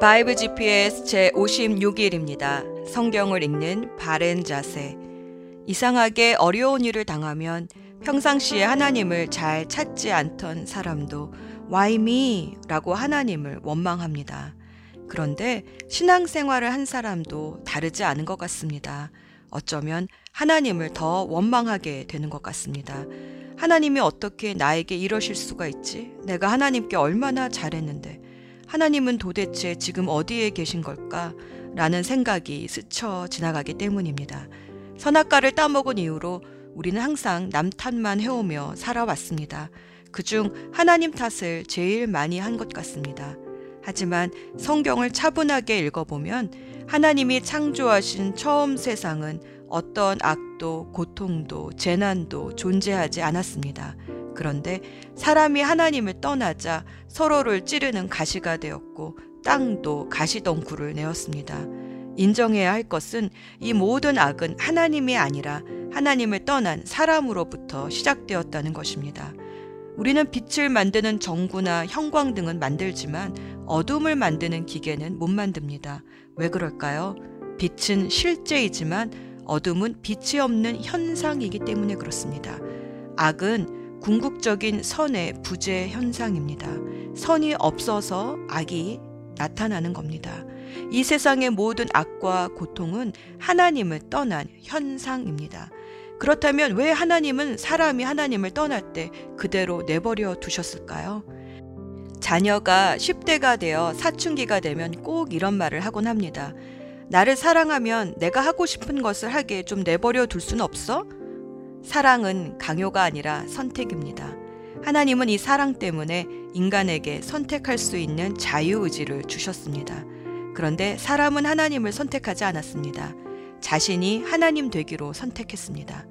바이블 GPS 제 56일입니다. 성경을 읽는 바른 자세. 이상하게 어려운 일을 당하면 평상시에 하나님을 잘 찾지 않던 사람도 Why me? 라고 하나님을 원망합니다. 그런데 신앙생활을 한 사람도 다르지 않은 것 같습니다. 어쩌면 하나님을 더 원망하게 되는 것 같습니다. 하나님이 어떻게 나에게 이러실 수가 있지? 내가 하나님께 얼마나 잘했는데. 하나님은 도대체 지금 어디에 계신 걸까? 라는 생각이 스쳐 지나가기 때문입니다. 선악과를 따먹은 이후로 우리는 항상 남 탓만 해오며 살아왔습니다. 그중 하나님 탓을 제일 많이 한 것 같습니다. 하지만 성경을 차분하게 읽어보면 하나님이 창조하신 처음 세상은 어떤 악도, 고통도, 재난도 존재하지 않았습니다. 그런데 사람이 하나님을 떠나자 서로를 찌르는 가시가 되었고 땅도 가시덩굴을 내었습니다. 인정해야 할 것은 이 모든 악은 하나님이 아니라 하나님을 떠난 사람으로부터 시작되었다는 것입니다. 우리는 빛을 만드는 전구나 형광 등은 만들지만 어둠을 만드는 기계는 못 만듭니다. 왜 그럴까요? 빛은 실제이지만 어둠은 빛이 없는 현상이기 때문에 그렇습니다. 악은 궁극적인 선의 부재 현상입니다. 선이 없어서 악이 나타나는 겁니다. 이 세상의 모든 악과 고통은 하나님을 떠난 현상입니다. 그렇다면 왜 하나님은 사람이 하나님을 떠날 때 그대로 내버려 두셨을까요? 자녀가 10대가 되어 사춘기가 되면 꼭 이런 말을 하곤 합니다. 나를 사랑하면 내가 하고 싶은 것을 하게 좀 내버려 둘 수는 없어? 사랑은 강요가 아니라 선택입니다. 하나님은 이 사랑 때문에 인간에게 선택할 수 있는 자유의지를 주셨습니다. 그런데 사람은 하나님을 선택하지 않았습니다. 자신이 하나님 되기로 선택했습니다.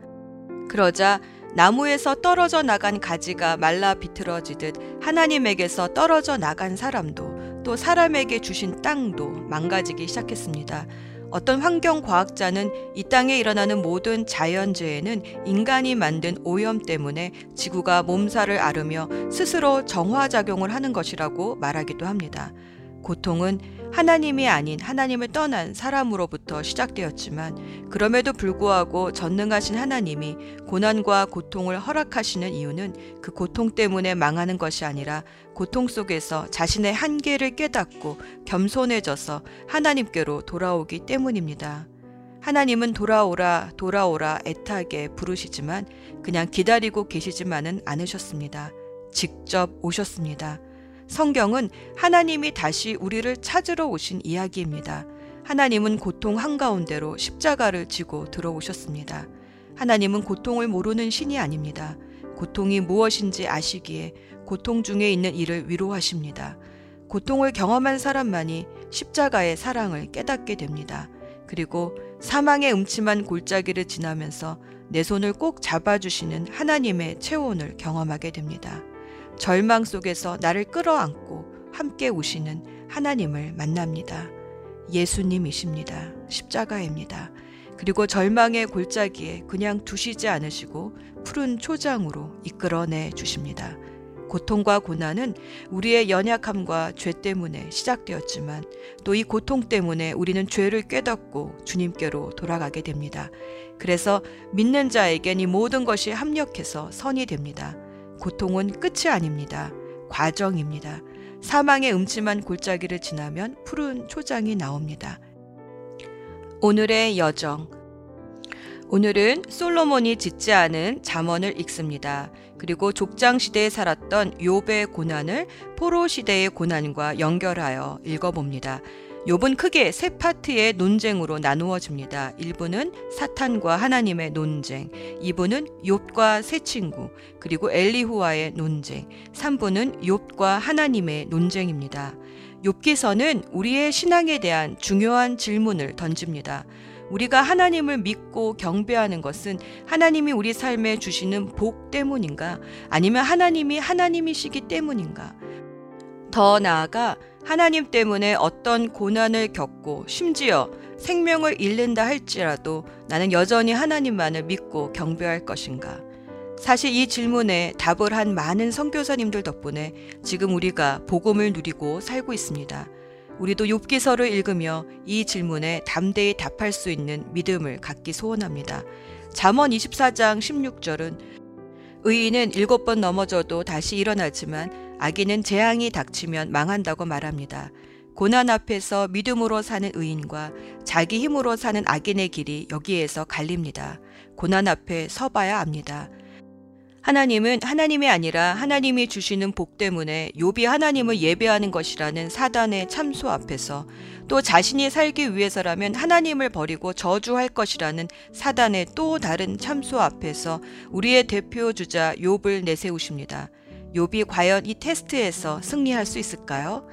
그러자 나무에서 떨어져 나간 가지가 말라 비틀어지듯 하나님에게서 떨어져 나간 사람도 또 사람에게 주신 땅도 망가지기 시작했습니다. 어떤 환경 과학자는 이 땅에 일어나는 모든 자연재해는 인간이 만든 오염 때문에 지구가 몸살을 앓으며 스스로 정화작용을 하는 것이라고 말하기도 합니다. 고통은 하나님이 아닌 하나님을 떠난 사람으로부터 시작되었지만 그럼에도 불구하고 전능하신 하나님이 고난과 고통을 허락하시는 이유는 그 고통 때문에 망하는 것이 아니라 고통 속에서 자신의 한계를 깨닫고 겸손해져서 하나님께로 돌아오기 때문입니다. 하나님은 돌아오라, 돌아오라 애타게 부르시지만 그냥 기다리고 계시지만은 않으셨습니다. 직접 오셨습니다. 성경은 하나님이 다시 우리를 찾으러 오신 이야기입니다. 하나님은 고통 한가운데로 십자가를 지고 들어오셨습니다. 하나님은 고통을 모르는 신이 아닙니다. 고통이 무엇인지 아시기에 고통 중에 있는 이를 위로하십니다. 고통을 경험한 사람만이 십자가의 사랑을 깨닫게 됩니다. 그리고 사망의 음침한 골짜기를 지나면서 내 손을 꼭 잡아주시는 하나님의 체온을 경험하게 됩니다. 절망 속에서 나를 끌어안고 함께 오시는 하나님을 만납니다. 예수님이십니다. 십자가입니다. 그리고 절망의 골짜기에 그냥 두시지 않으시고 푸른 초장으로 이끌어내 주십니다. 고통과 고난은 우리의 연약함과 죄 때문에 시작되었지만 또 이 고통 때문에 우리는 죄를 깨닫고 주님께로 돌아가게 됩니다. 그래서 믿는 자에겐 이 모든 것이 합력해서 선이 됩니다. 고통은 끝이 아닙니다. 과정입니다. 사망의 음침한 골짜기를 지나면 푸른 초장이 나옵니다. 오늘의 여정. 오늘은 솔로몬이 짓지 않은 잠언을 읽습니다. 그리고 족장 시대에 살았던 욥의 고난을 포로 시대의 고난과 연결하여 읽어봅니다. 욥은 크게 세 파트의 논쟁으로 나누어집니다. 1부는 사탄과 하나님의 논쟁, 2부는 욥과 세 친구, 그리고 엘리후와의 논쟁, 3부는 욥과 하나님의 논쟁입니다. 욥기서는 우리의 신앙에 대한 중요한 질문을 던집니다. 우리가 하나님을 믿고 경배하는 것은 하나님이 우리 삶에 주시는 복 때문인가? 아니면 하나님이 하나님이시기 때문인가? 더 나아가 하나님 때문에 어떤 고난을 겪고 심지어 생명을 잃는다 할지라도 나는 여전히 하나님만을 믿고 경배할 것인가? 사실 이 질문에 답을 한 많은 선교사님들 덕분에 지금 우리가 복음을 누리고 살고 있습니다. 우리도 욥기서를 읽으며 이 질문에 담대히 답할 수 있는 믿음을 갖기 소원합니다. 잠언 24장 16절은 의인은 일곱 번 넘어져도 다시 일어나지만 악인은 재앙이 닥치면 망한다고 말합니다. 고난 앞에서 믿음으로 사는 의인과 자기 힘으로 사는 악인의 길이 여기에서 갈립니다. 고난 앞에 서봐야 합니다. 하나님은 하나님이 아니라 하나님이 주시는 복 때문에 욥이 하나님을 예배하는 것이라는 사단의 참소 앞에서 또 자신이 살기 위해서라면 하나님을 버리고 저주할 것이라는 사단의 또 다른 참소 앞에서 우리의 대표 주자 욥을 내세우십니다. 욥이 과연 이 테스트에서 승리할 수 있을까요?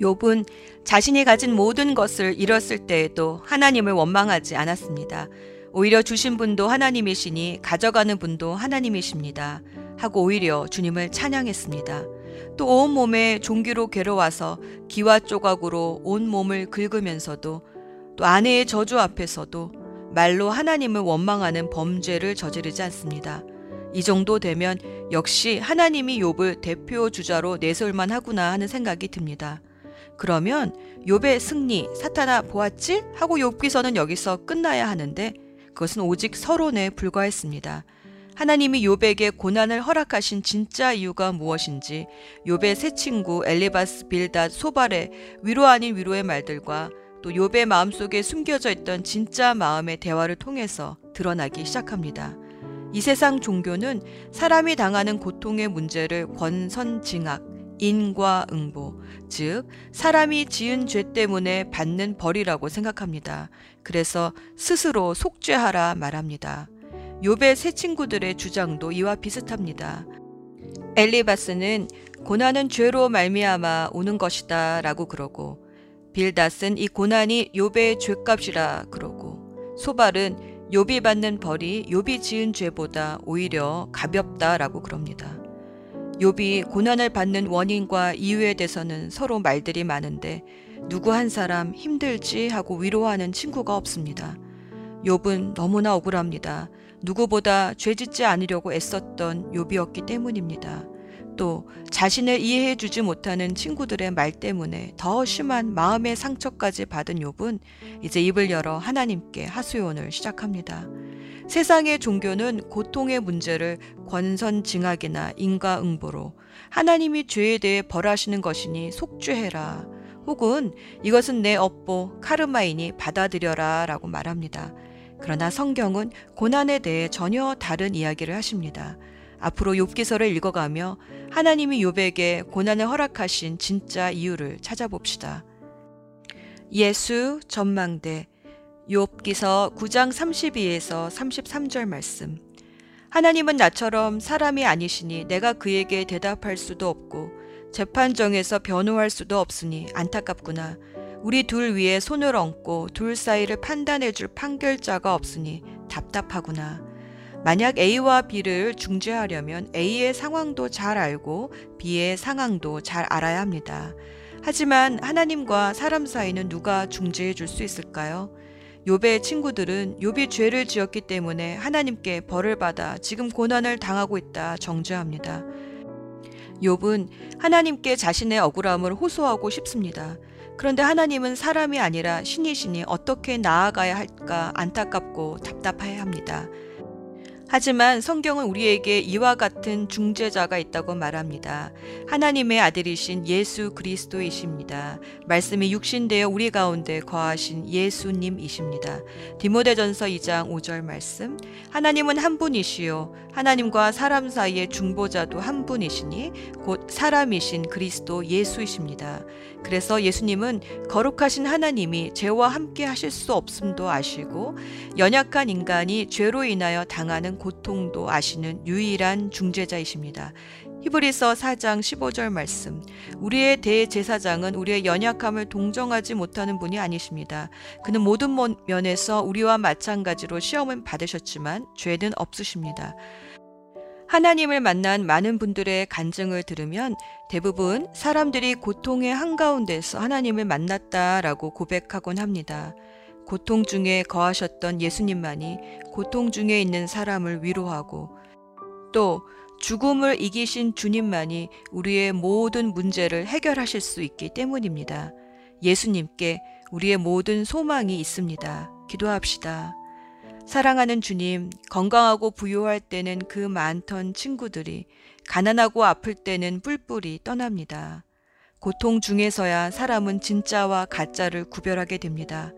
욥은 자신이 가진 모든 것을 잃었을 때에도 하나님을 원망하지 않았습니다. 오히려 주신 분도 하나님이시니 가져가는 분도 하나님이십니다. 하고 오히려 주님을 찬양했습니다. 또 온 몸에 종기로 괴로워서 기와 조각으로 온 몸을 긁으면서도 또 아내의 저주 앞에서도 말로 하나님을 원망하는 범죄를 저지르지 않습니다. 이 정도 되면 역시 하나님이 욥을 대표 주자로 내세울만 하구나 하는 생각이 듭니다. 그러면 욥의 승리 사탄아 보았지 하고 욥기서는 여기서 끝나야 하는데 그것은 오직 서론에 불과했습니다. 하나님이 욥에게 고난을 허락하신 진짜 이유가 무엇인지 욥의 새 친구 엘리바스 빌닷 소발의 위로 아닌 위로의 말들과 또 욥의 마음속에 숨겨져 있던 진짜 마음의 대화를 통해서 드러나기 시작합니다. 이 세상 종교는 사람이 당하는 고통의 문제를 권선징악, 인과응보, 즉 사람이 지은 죄 때문에 받는 벌이라고 생각합니다. 그래서 스스로 속죄하라 말합니다. 욥의 새 친구들의 주장도 이와 비슷합니다. 엘리바스는 고난은 죄로 말미암아 오는 것이다라고 그러고 빌닷은 이 고난이 욥의 죄값이라 그러고 소발은 욥이 받는 벌이 욥이 지은 죄보다 오히려 가볍다라고 그럽니다. 욥이 고난을 받는 원인과 이유에 대해서는 서로 말들이 많은데 누구 한 사람 힘들지 하고 위로하는 친구가 없습니다. 욥은 너무나 억울합니다. 누구보다 죄짓지 않으려고 애썼던 욥이었기 때문입니다. 또 자신을 이해해 주지 못하는 친구들의 말 때문에 더 심한 마음의 상처까지 받은 욥은 이제 입을 열어 하나님께 하소연을 시작합니다. 세상의 종교는 고통의 문제를 권선징악이나 인과응보로 하나님이 죄에 대해 벌하시는 것이니 속죄해라 혹은 이것은 내 업보 카르마이니 받아들여라 라고 말합니다. 그러나 성경은 고난에 대해 전혀 다른 이야기를 하십니다. 앞으로 욥기서를 읽어가며 하나님이 욥에게 고난을 허락하신 진짜 이유를 찾아봅시다. 예수 전망대 욥기서 9장 32에서 33절 말씀. 하나님은 나처럼 사람이 아니시니 내가 그에게 대답할 수도 없고 재판정에서 변호할 수도 없으니 안타깝구나. 우리 둘 위에 손을 얹고 둘 사이를 판단해 줄 판결자가 없으니 답답하구나. 만약 A와 B를 중재하려면 A의 상황도 잘 알고 B의 상황도 잘 알아야 합니다. 하지만 하나님과 사람 사이는 누가 중재해 줄 수 있을까요? 욥의 친구들은 욥이 죄를 지었기 때문에 하나님께 벌을 받아 지금 고난을 당하고 있다 정죄합니다. 욥은 하나님께 자신의 억울함을 호소하고 싶습니다. 그런데 하나님은 사람이 아니라 신이시니 어떻게 나아가야 할까 안타깝고 답답해 합니다. 하지만 성경은 우리에게 이와 같은 중재자가 있다고 말합니다. 하나님의 아들이신 예수 그리스도이십니다. 말씀이 육신되어 우리 가운데 거하신 예수님이십니다. 디모데전서 2장 5절 말씀. 하나님은 한 분이시요 하나님과 사람 사이의 중보자도 한 분이시니 곧 사람이신 그리스도 예수이십니다. 그래서 예수님은 거룩하신 하나님이 죄와 함께 하실 수 없음도 아시고 연약한 인간이 죄로 인하여 당하는 고통도 아시는 유일한 중재자이십니다. 히브리서 4장 15절 말씀. 우리의 대제사장은 우리의 연약함을 동정하지 못하는 분이 아니십니다. 그는 모든 면에서 우리와 마찬가지로 시험은 받으셨지만 죄는 없으십니다. 하나님을 만난 많은 분들의 간증을 들으면 대부분 사람들이 고통의 한가운데서 하나님을 만났다라고 고백하곤 합니다. 고통 중에 거하셨던 예수님만이 고통 중에 있는 사람을 위로하고 또 죽음을 이기신 주님만이 우리의 모든 문제를 해결하실 수 있기 때문입니다. 예수님께 우리의 모든 소망이 있습니다. 기도합시다. 사랑하는 주님, 건강하고 부유할 때는 그 많던 친구들이 가난하고 아플 때는 뿔뿔이 떠납니다. 고통 중에서야 사람은 진짜와 가짜를 구별하게 됩니다.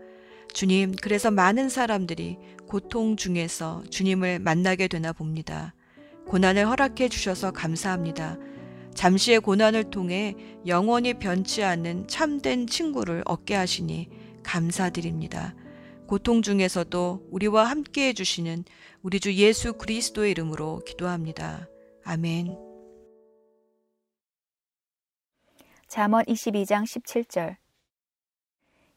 주님, 그래서 많은 사람들이 고통 중에서 주님을 만나게 되나 봅니다. 고난을 허락해 주셔서 감사합니다. 잠시의 고난을 통해 영원히 변치 않는 참된 친구를 얻게 하시니 감사드립니다. 고통 중에서도 우리와 함께 해주시는 우리 주 예수 그리스도의 이름으로 기도합니다. 아멘. 잠언 22장 17절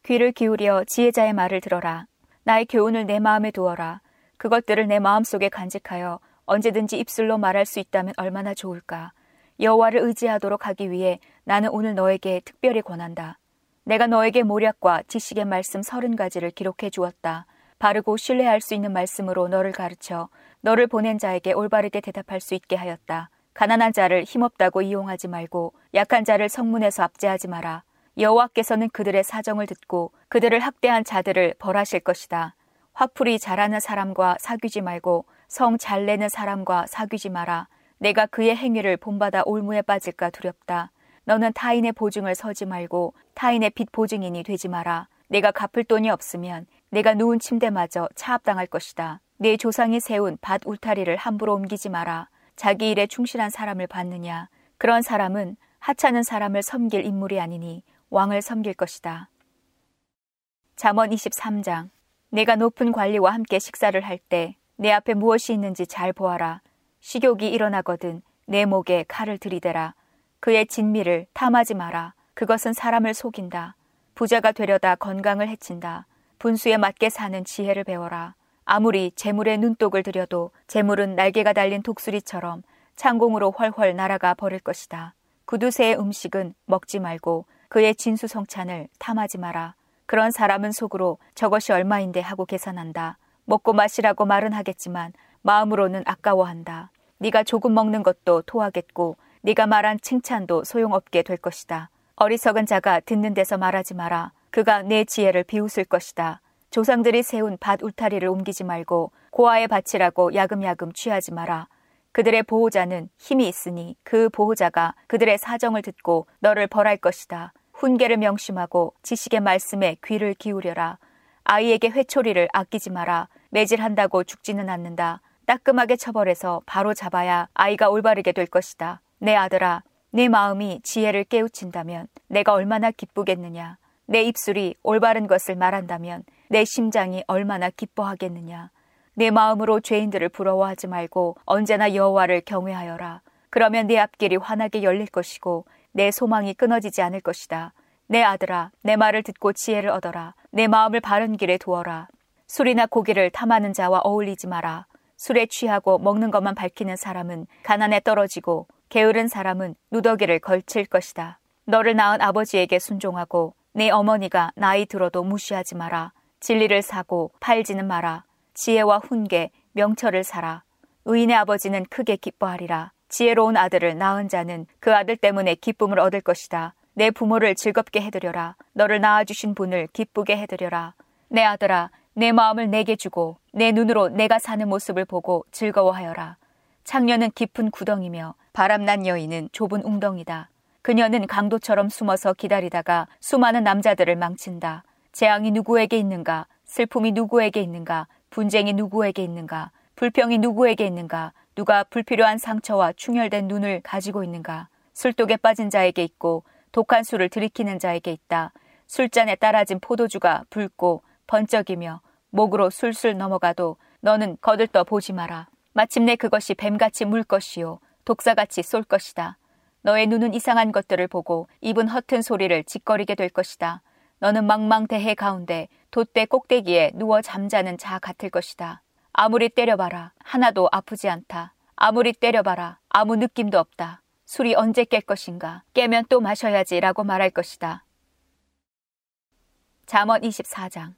귀를 기울여 지혜자의 말을 들어라. 나의 교훈을 내 마음에 두어라. 그것들을 내 마음속에 간직하여 언제든지 입술로 말할 수 있다면 얼마나 좋을까. 여호와를 의지하도록 하기 위해 나는 오늘 너에게 특별히 권한다. 내가 너에게 모략과 지식의 말씀 서른 가지를 기록해 주었다. 바르고 신뢰할 수 있는 말씀으로 너를 가르쳐 너를 보낸 자에게 올바르게 대답할 수 있게 하였다. 가난한 자를 힘없다고 이용하지 말고 약한 자를 성문에서 압제하지 마라. 여호와께서는 그들의 사정을 듣고 그들을 학대한 자들을 벌하실 것이다. 화풀이 잘하는 사람과 사귀지 말고 성 잘 내는 사람과 사귀지 마라. 내가 그의 행위를 본받아 올무에 빠질까 두렵다. 너는 타인의 보증을 서지 말고 타인의 빚 보증인이 되지 마라. 내가 갚을 돈이 없으면 내가 누운 침대마저 차압당할 것이다. 내 조상이 세운 밭 울타리를 함부로 옮기지 마라. 자기 일에 충실한 사람을 받느냐. 그런 사람은 하찮은 사람을 섬길 인물이 아니니 왕을 섬길 것이다. 잠언 23장 내가 높은 관리와 함께 식사를 할 때 내 앞에 무엇이 있는지 잘 보아라. 식욕이 일어나거든 내 목에 칼을 들이대라. 그의 진미를 탐하지 마라. 그것은 사람을 속인다. 부자가 되려다 건강을 해친다. 분수에 맞게 사는 지혜를 배워라. 아무리 재물에 눈독을 들여도 재물은 날개가 달린 독수리처럼 창공으로 훨훨 날아가 버릴 것이다. 구두쇠의 음식은 먹지 말고 그의 진수성찬을 탐하지 마라. 그런 사람은 속으로 저것이 얼마인데 하고 계산한다. 먹고 마시라고 말은 하겠지만 마음으로는 아까워한다. 네가 조금 먹는 것도 토하겠고 네가 말한 칭찬도 소용없게 될 것이다. 어리석은 자가 듣는 데서 말하지 마라. 그가 내 지혜를 비웃을 것이다. 조상들이 세운 밭 울타리를 옮기지 말고 고아의 밭이라고 야금야금 취하지 마라. 그들의 보호자는 힘이 있으니 그 보호자가 그들의 사정을 듣고 너를 벌할 것이다. 훈계를 명심하고 지식의 말씀에 귀를 기울여라. 아이에게 회초리를 아끼지 마라. 매질한다고 죽지는 않는다. 따끔하게 처벌해서 바로 잡아야 아이가 올바르게 될 것이다. 내 아들아, 내 마음이 지혜를 깨우친다면 내가 얼마나 기쁘겠느냐. 내 입술이 올바른 것을 말한다면 내 심장이 얼마나 기뻐하겠느냐. 내 마음으로 죄인들을 부러워하지 말고 언제나 여호와를 경외하여라. 그러면 내 앞길이 환하게 열릴 것이고 내 소망이 끊어지지 않을 것이다. 내 아들아, 내 말을 듣고 지혜를 얻어라. 내 마음을 바른 길에 두어라. 술이나 고기를 탐하는 자와 어울리지 마라. 술에 취하고 먹는 것만 밝히는 사람은 가난에 떨어지고 게으른 사람은 누더기를 걸칠 것이다. 너를 낳은 아버지에게 순종하고 내 어머니가 나이 들어도 무시하지 마라. 진리를 사고 팔지는 마라. 지혜와 훈계, 명철을 사라. 의인의 아버지는 크게 기뻐하리라. 지혜로운 아들을 낳은 자는 그 아들 때문에 기쁨을 얻을 것이다. 내 부모를 즐겁게 해드려라. 너를 낳아주신 분을 기쁘게 해드려라. 내 아들아, 내 마음을 내게 주고 내 눈으로 내가 사는 모습을 보고 즐거워하여라. 창녀는 깊은 구덩이며 바람난 여인은 좁은 웅덩이다. 그녀는 강도처럼 숨어서 기다리다가 수많은 남자들을 망친다. 재앙이 누구에게 있는가? 슬픔이 누구에게 있는가? 분쟁이 누구에게 있는가? 불평이 누구에게 있는가? 누가 불필요한 상처와 충혈된 눈을 가지고 있는가? 술독에 빠진 자에게 있고 독한 술을 들이키는 자에게 있다. 술잔에 따라진 포도주가 붉고 번쩍이며 목으로 술술 넘어가도 너는 거들떠 보지 마라. 마침내 그것이 뱀같이 물 것이요 독사같이 쏠 것이다. 너의 눈은 이상한 것들을 보고 입은 허튼 소리를 짓거리게 될 것이다. 너는 망망대해 가운데 돛대 꼭대기에 누워 잠자는 자 같을 것이다. 아무리 때려봐라. 하나도 아프지 않다. 아무리 때려봐라. 아무 느낌도 없다. 술이 언제 깰 것인가? 깨면 또 마셔야지 라고 말할 것이다. 잠언 24장.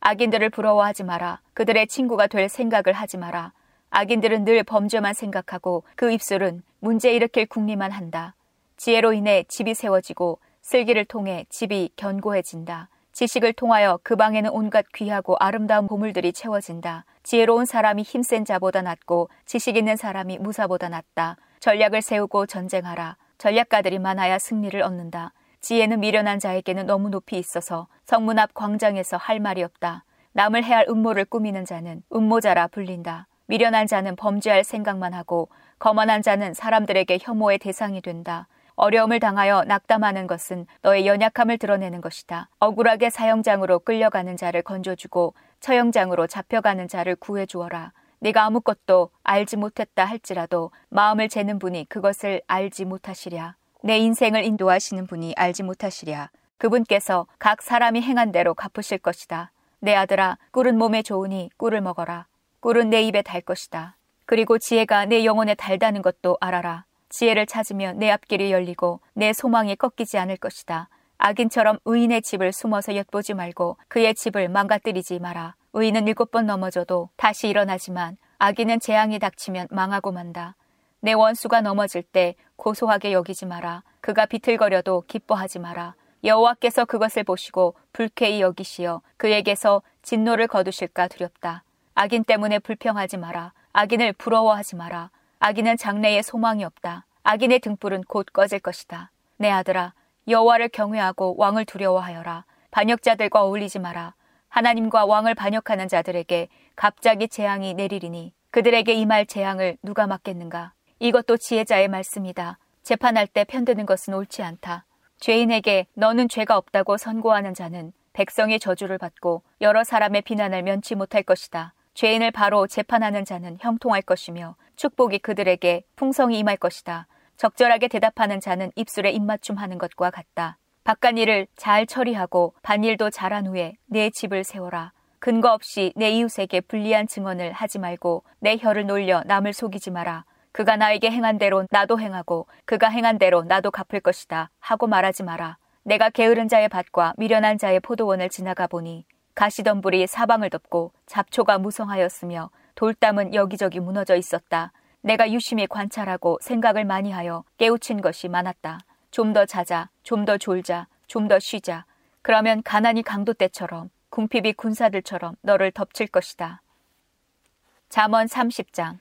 악인들을 부러워하지 마라. 그들의 친구가 될 생각을 하지 마라. 악인들은 늘 범죄만 생각하고 그 입술은 문제 일으킬 궁리만 한다. 지혜로 인해 집이 세워지고 슬기를 통해 집이 견고해진다. 지식을 통하여 그 방에는 온갖 귀하고 아름다운 보물들이 채워진다. 지혜로운 사람이 힘센 자보다 낫고 지식 있는 사람이 무사보다 낫다. 전략을 세우고 전쟁하라. 전략가들이 많아야 승리를 얻는다. 지혜는 미련한 자에게는 너무 높이 있어서 성문 앞 광장에서 할 말이 없다. 남을 해할 음모를 꾸미는 자는 음모자라 불린다. 미련한 자는 범죄할 생각만 하고 거만한 자는 사람들에게 혐오의 대상이 된다. 어려움을 당하여 낙담하는 것은 너의 연약함을 드러내는 것이다. 억울하게 사형장으로 끌려가는 자를 건져주고 처형장으로 잡혀가는 자를 구해주어라. 네가 아무것도 알지 못했다 할지라도 마음을 재는 분이 그것을 알지 못하시랴. 내 인생을 인도하시는 분이 알지 못하시랴. 그분께서 각 사람이 행한 대로 갚으실 것이다. 내 아들아, 꿀은 몸에 좋으니 꿀을 먹어라. 꿀은 내 입에 달 것이다. 그리고 지혜가 내 영혼에 달다는 것도 알아라. 지혜를 찾으면 내 앞길이 열리고 내 소망이 꺾이지 않을 것이다. 악인처럼 의인의 집을 숨어서 엿보지 말고 그의 집을 망가뜨리지 마라. 의인은 일곱 번 넘어져도 다시 일어나지만 악인은 재앙이 닥치면 망하고 만다. 내 원수가 넘어질 때 고소하게 여기지 마라. 그가 비틀거려도 기뻐하지 마라. 여호와께서 그것을 보시고 불쾌히 여기시어 그에게서 진노를 거두실까 두렵다. 악인 때문에 불평하지 마라. 악인을 부러워하지 마라. 악인은 장래에 소망이 없다. 악인의 등불은 곧 꺼질 것이다. 내 아들아, 여호와를 경외하고 왕을 두려워하여라. 반역자들과 어울리지 마라. 하나님과 왕을 반역하는 자들에게 갑자기 재앙이 내리리니 그들에게 임할 재앙을 누가 막겠는가? 이것도 지혜자의 말씀이다. 재판할 때 편드는 것은 옳지 않다. 죄인에게 너는 죄가 없다고 선고하는 자는 백성의 저주를 받고 여러 사람의 비난을 면치 못할 것이다. 죄인을 바로 재판하는 자는 형통할 것이며 축복이 그들에게 풍성히 임할 것이다. 적절하게 대답하는 자는 입술에 입맞춤하는 것과 같다. 바깥 일을 잘 처리하고 반일도 잘한 후에 내 집을 세워라. 근거 없이 내 이웃에게 불리한 증언을 하지 말고 내 혀를 놀려 남을 속이지 마라. 그가 나에게 행한 대로 나도 행하고 그가 행한 대로 나도 갚을 것이다 하고 말하지 마라. 내가 게으른 자의 밭과 미련한 자의 포도원을 지나가 보니 가시덤불이 사방을 덮고 잡초가 무성하였으며 돌담은 여기저기 무너져 있었다. 내가 유심히 관찰하고 생각을 많이 하여 깨우친 것이 많았다. 좀 더 자자, 좀 더 졸자, 좀 더 쉬자. 그러면 가난이 강도 때처럼 궁핍이 군사들처럼 너를 덮칠 것이다. 잠언 30장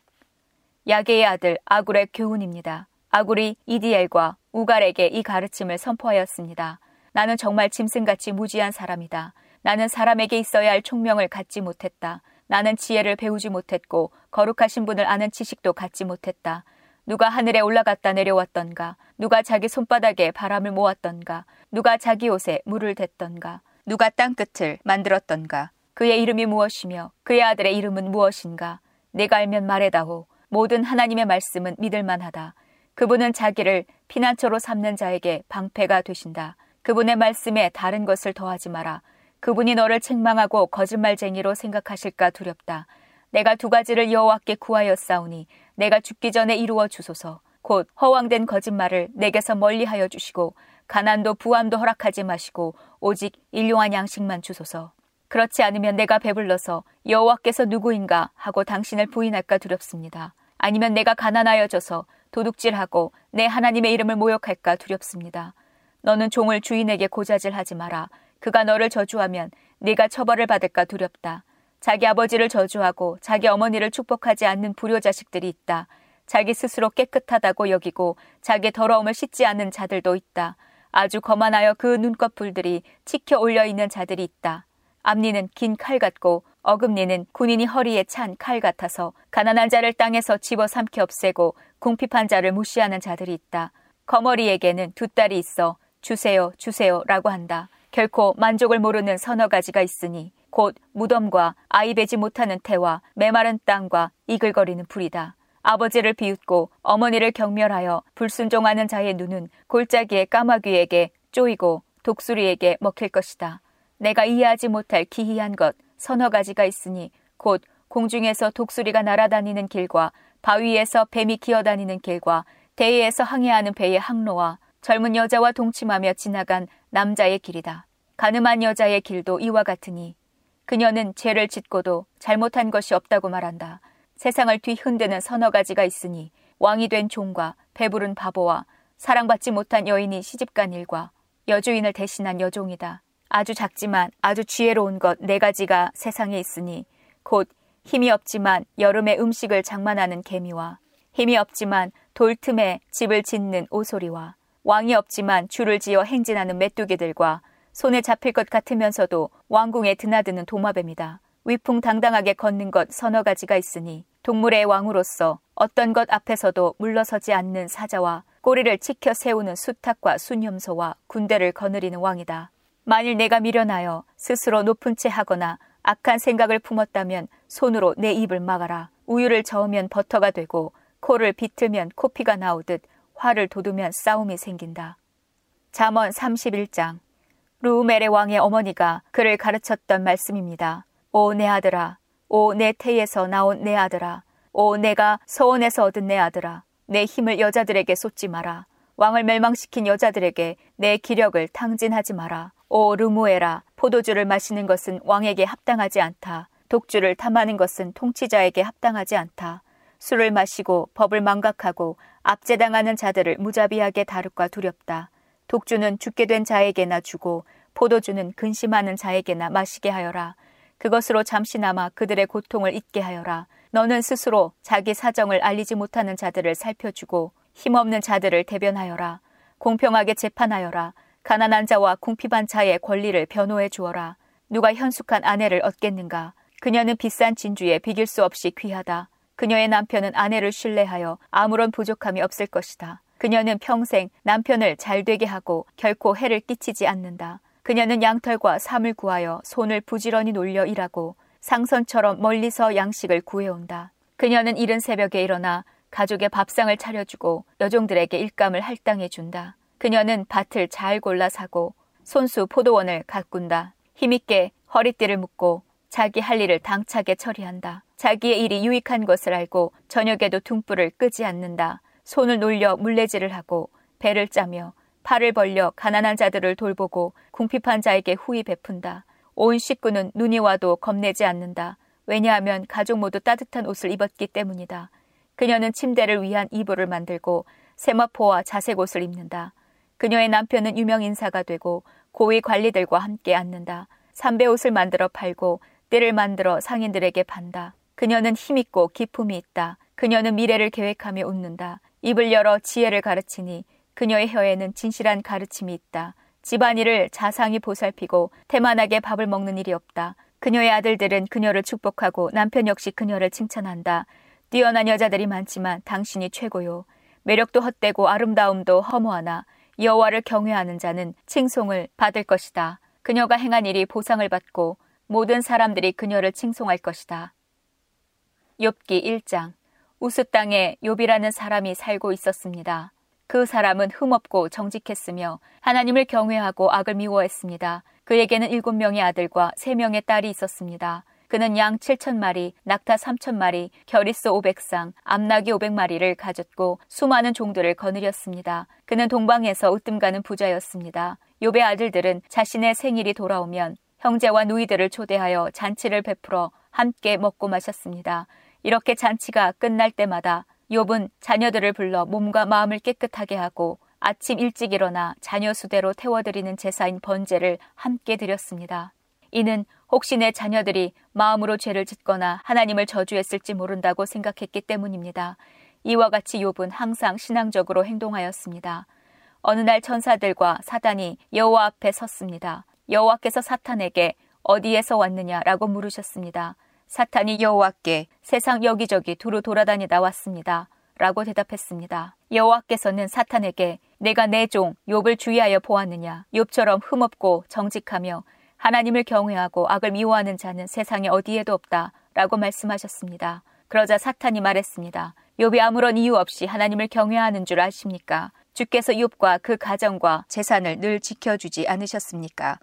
야게의 아들 아굴의 교훈입니다. 아굴이 이디엘과 우갈에게 이 가르침을 선포하였습니다. 나는 정말 짐승같이 무지한 사람이다. 나는 사람에게 있어야 할 총명을 갖지 못했다. 나는 지혜를 배우지 못했고 거룩하신 분을 아는 지식도 갖지 못했다. 누가 하늘에 올라갔다 내려왔던가? 누가 자기 손바닥에 바람을 모았던가? 누가 자기 옷에 물을 댔던가? 누가 땅끝을 만들었던가? 그의 이름이 무엇이며 그의 아들의 이름은 무엇인가? 내가 알면 말해다오. 모든 하나님의 말씀은 믿을만하다. 그분은 자기를 피난처로 삼는 자에게 방패가 되신다. 그분의 말씀에 다른 것을 더하지 마라. 그분이 너를 책망하고 거짓말쟁이로 생각하실까 두렵다. 내가 두 가지를 여호와께 구하였사오니 내가 죽기 전에 이루어 주소서. 곧 허황된 거짓말을 내게서 멀리하여 주시고 가난도 부함도 허락하지 마시고 오직 일용한 양식만 주소서. 그렇지 않으면 내가 배불러서 여호와께서 누구인가 하고 당신을 부인할까 두렵습니다. 아니면 내가 가난하여져서 도둑질하고 내 하나님의 이름을 모욕할까 두렵습니다. 너는 종을 주인에게 고자질하지 마라. 그가 너를 저주하면 네가 처벌을 받을까 두렵다. 자기 아버지를 저주하고 자기 어머니를 축복하지 않는 불효 자식들이 있다. 자기 스스로 깨끗하다고 여기고 자기 더러움을 씻지 않는 자들도 있다. 아주 거만하여 그 눈꺼풀들이 치켜 올려 있는 자들이 있다. 앞니는 긴 칼 같고 어금니는 군인이 허리에 찬 칼 같아서 가난한 자를 땅에서 집어 삼켜 없애고 궁핍한 자를 무시하는 자들이 있다. 거머리에게는 두 딸이 있어 주세요, 주세요라고 한다. 결코 만족을 모르는 서너 가지가 있으니 곧 무덤과 아이 베지 못하는 태와 메마른 땅과 이글거리는 불이다. 아버지를 비웃고 어머니를 경멸하여 불순종하는 자의 눈은 골짜기의 까마귀에게 쪼이고 독수리에게 먹힐 것이다. 내가 이해하지 못할 기이한 것 서너 가지가 있으니 곧 공중에서 독수리가 날아다니는 길과 바위에서 뱀이 기어다니는 길과 대해에서 항해하는 배의 항로와 젊은 여자와 동침하며 지나간 남자의 길이다. 가늠한 여자의 길도 이와 같으니 그녀는 죄를 짓고도 잘못한 것이 없다고 말한다. 세상을 뒤흔드는 서너 가지가 있으니 왕이 된 종과 배부른 바보와 사랑받지 못한 여인이 시집간 일과 여주인을 대신한 여종이다. 아주 작지만 아주 지혜로운 것 네 가지가 세상에 있으니 곧 힘이 없지만 여름에 음식을 장만하는 개미와 힘이 없지만 돌 틈에 집을 짓는 오소리와 왕이 없지만 줄을 지어 행진하는 메뚜기들과 손에 잡힐 것 같으면서도 왕궁에 드나드는 도마뱀이다. 위풍당당하게 걷는 것 서너 가지가 있으니 동물의 왕으로서 어떤 것 앞에서도 물러서지 않는 사자와 꼬리를 치켜 세우는 수탉과 순염소와 군대를 거느리는 왕이다. 만일 내가 미련하여 스스로 높은 채 하거나 악한 생각을 품었다면 손으로 내 입을 막아라. 우유를 저으면 버터가 되고 코를 비틀면 코피가 나오듯 화를 돋우면 싸움이 생긴다. 잠언 31장 루우멜의 왕의 어머니가 그를 가르쳤던 말씀입니다. 오 내 아들아 오 내 태에서 나온 내 아들아 오 내가 서원에서 얻은 내 아들아 내 힘을 여자들에게 쏟지 마라 왕을 멸망시킨 여자들에게 내 기력을 탕진하지 마라 오 르무에라 포도주를 마시는 것은 왕에게 합당하지 않다. 독주를 탐하는 것은 통치자에게 합당하지 않다. 술을 마시고 법을 망각하고 압제당하는 자들을 무자비하게 다룰까 두렵다. 독주는 죽게 된 자에게나 주고 포도주는 근심하는 자에게나 마시게 하여라. 그것으로 잠시나마 그들의 고통을 잊게 하여라. 너는 스스로 자기 사정을 알리지 못하는 자들을 살펴주고 힘없는 자들을 대변하여라. 공평하게 재판하여라. 가난한 자와 궁핍한 자의 권리를 변호해 주어라. 누가 현숙한 아내를 얻겠는가? 그녀는 비싼 진주에 비길 수 없이 귀하다. 그녀의 남편은 아내를 신뢰하여 아무런 부족함이 없을 것이다. 그녀는 평생 남편을 잘 되게 하고 결코 해를 끼치지 않는다. 그녀는 양털과 삶을 구하여 손을 부지런히 놀려 일하고 상선처럼 멀리서 양식을 구해온다. 그녀는 이른 새벽에 일어나 가족의 밥상을 차려주고 여종들에게 일감을 할당해 준다. 그녀는 밭을 잘 골라 사고 손수 포도원을 가꾼다. 힘있게 허리띠를 묶고 자기 할 일을 당차게 처리한다. 자기의 일이 유익한 것을 알고 저녁에도 둥불을 끄지 않는다. 손을 놀려 물레질을 하고 배를 짜며 팔을 벌려 가난한 자들을 돌보고 궁핍한 자에게 후히 베푼다. 온 식구는 눈이 와도 겁내지 않는다. 왜냐하면 가족 모두 따뜻한 옷을 입었기 때문이다. 그녀는 침대를 위한 이불을 만들고 세마포와 자색 옷을 입는다. 그녀의 남편은 유명 인사가 되고 고위 관리들과 함께 앉는다. 삼배 옷을 만들어 팔고 띠를 만들어 상인들에게 판다. 그녀는 힘있고 기품이 있다. 그녀는 미래를 계획하며 웃는다. 입을 열어 지혜를 가르치니 그녀의 혀에는 진실한 가르침이 있다. 집안일을 자상히 보살피고 태만하게 밥을 먹는 일이 없다. 그녀의 아들들은 그녀를 축복하고 남편 역시 그녀를 칭찬한다. 뛰어난 여자들이 많지만 당신이 최고요. 매력도 헛되고 아름다움도 허무하나 여호와를 경외하는 자는 칭송을 받을 것이다. 그녀가 행한 일이 보상을 받고 모든 사람들이 그녀를 칭송할 것이다. 욥기 1장 우스 땅에 욥이라는 사람이 살고 있었습니다. 그 사람은 흠없고 정직했으며 하나님을 경외하고 악을 미워했습니다. 그에게는 일곱 명의 아들과 세 명의 딸이 있었습니다. 그는 양 7천 마리, 낙타 3천 마리, 결이스 500상, 암나귀 500마리를 가졌고 수많은 종들을 거느렸습니다. 그는 동방에서 으뜸가는 부자였습니다. 욥의 아들들은 자신의 생일이 돌아오면 형제와 누이들을 초대하여 잔치를 베풀어 함께 먹고 마셨습니다. 이렇게 잔치가 끝날 때마다 욥은 자녀들을 불러 몸과 마음을 깨끗하게 하고 아침 일찍 일어나 자녀 수대로 태워드리는 제사인 번제를 함께 드렸습니다. 이는 혹시 내 자녀들이 마음으로 죄를 짓거나 하나님을 저주했을지 모른다고 생각했기 때문입니다. 이와 같이 욥은 항상 신앙적으로 행동하였습니다. 어느 날 천사들과 사단이 여호와 앞에 섰습니다. 여호와께서 사탄에게 어디에서 왔느냐라고 물으셨습니다. 사탄이 여호와께 세상 여기저기 두루 돌아다니다 왔습니다. 라고 대답했습니다. 여호와께서는 사탄에게 내가 내 종 욥을 주의하여 보았느냐 욥처럼 흠없고 정직하며 하나님을 경외하고 악을 미워하는 자는 세상에 어디에도 없다. 라고 말씀하셨습니다. 그러자 사탄이 말했습니다. 욥이 아무런 이유 없이 하나님을 경외하는 줄 아십니까? 주께서 욥과 그 가정과 재산을 늘 지켜주지 않으셨습니까?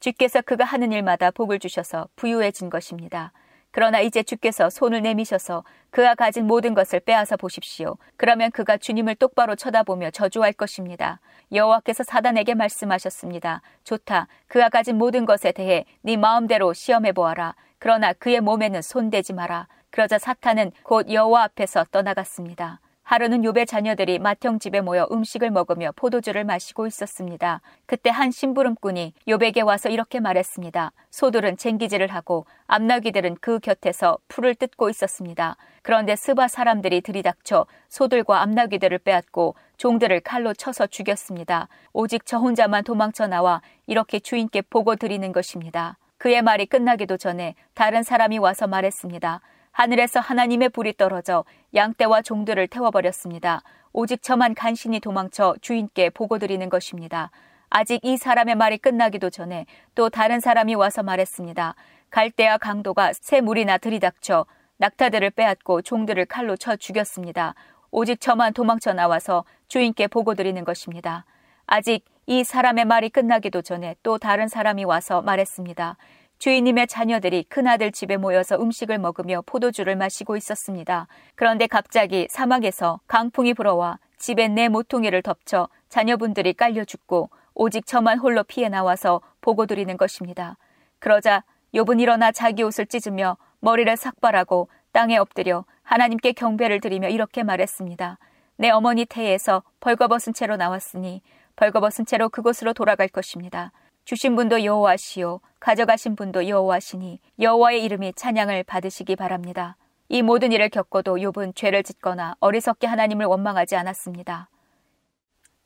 주께서 그가 하는 일마다 복을 주셔서 부유해진 것입니다. 그러나 이제 주께서 손을 내미셔서 그가 가진 모든 것을 빼앗아 보십시오. 그러면 그가 주님을 똑바로 쳐다보며 저주할 것입니다. 여호와께서 사단에게 말씀하셨습니다. 좋다. 그가 가진 모든 것에 대해 네 마음대로 시험해 보아라. 그러나 그의 몸에는 손대지 마라. 그러자 사탄은 곧 여호와 앞에서 떠나갔습니다. 하루는 욥의 자녀들이 맏형 집에 모여 음식을 먹으며 포도주를 마시고 있었습니다. 그때 한 심부름꾼이 욥에게 와서 이렇게 말했습니다. 소들은 쟁기질을 하고 암나귀들은 그 곁에서 풀을 뜯고 있었습니다. 그런데 스바 사람들이 들이닥쳐 소들과 암나귀들을 빼앗고 종들을 칼로 쳐서 죽였습니다. 오직 저 혼자만 도망쳐 나와 이렇게 주인께 보고 드리는 것입니다. 그의 말이 끝나기도 전에 다른 사람이 와서 말했습니다. 하늘에서 하나님의 불이 떨어져 양떼와 종들을 태워버렸습니다. 오직 저만 간신히 도망쳐 주인께 보고 드리는 것입니다. 아직 이 사람의 말이 끝나기도 전에 또 다른 사람이 와서 말했습니다. 갈대와 강도가 새 물이나 들이닥쳐 낙타들을 빼앗고 종들을 칼로 쳐 죽였습니다. 오직 저만 도망쳐 나와서 주인께 보고 드리는 것입니다. 아직 이 사람의 말이 끝나기도 전에 또 다른 사람이 와서 말했습니다. 주인님의 자녀들이 큰아들 집에 모여서 음식을 먹으며 포도주를 마시고 있었습니다. 그런데 갑자기 사막에서 강풍이 불어와 집에 내 모퉁이를 덮쳐 자녀분들이 깔려 죽고 오직 저만 홀로 피해 나와서 보고 드리는 것입니다. 그러자 욥은 일어나 자기 옷을 찢으며 머리를 삭발하고 땅에 엎드려 하나님께 경배를 드리며 이렇게 말했습니다. 내 어머니 태에서 벌거벗은 채로 나왔으니 벌거벗은 채로 그곳으로 돌아갈 것입니다. 주신 분도 여호와시요 가져가신 분도 여호와시니 여호와의 이름이 찬양을 받으시기 바랍니다. 이 모든 일을 겪어도 욥은 죄를 짓거나 어리석게 하나님을 원망하지 않았습니다.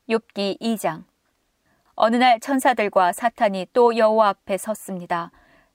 욥기 2장 어느 날 천사들과 사탄이 또 여호와 앞에 섰습니다.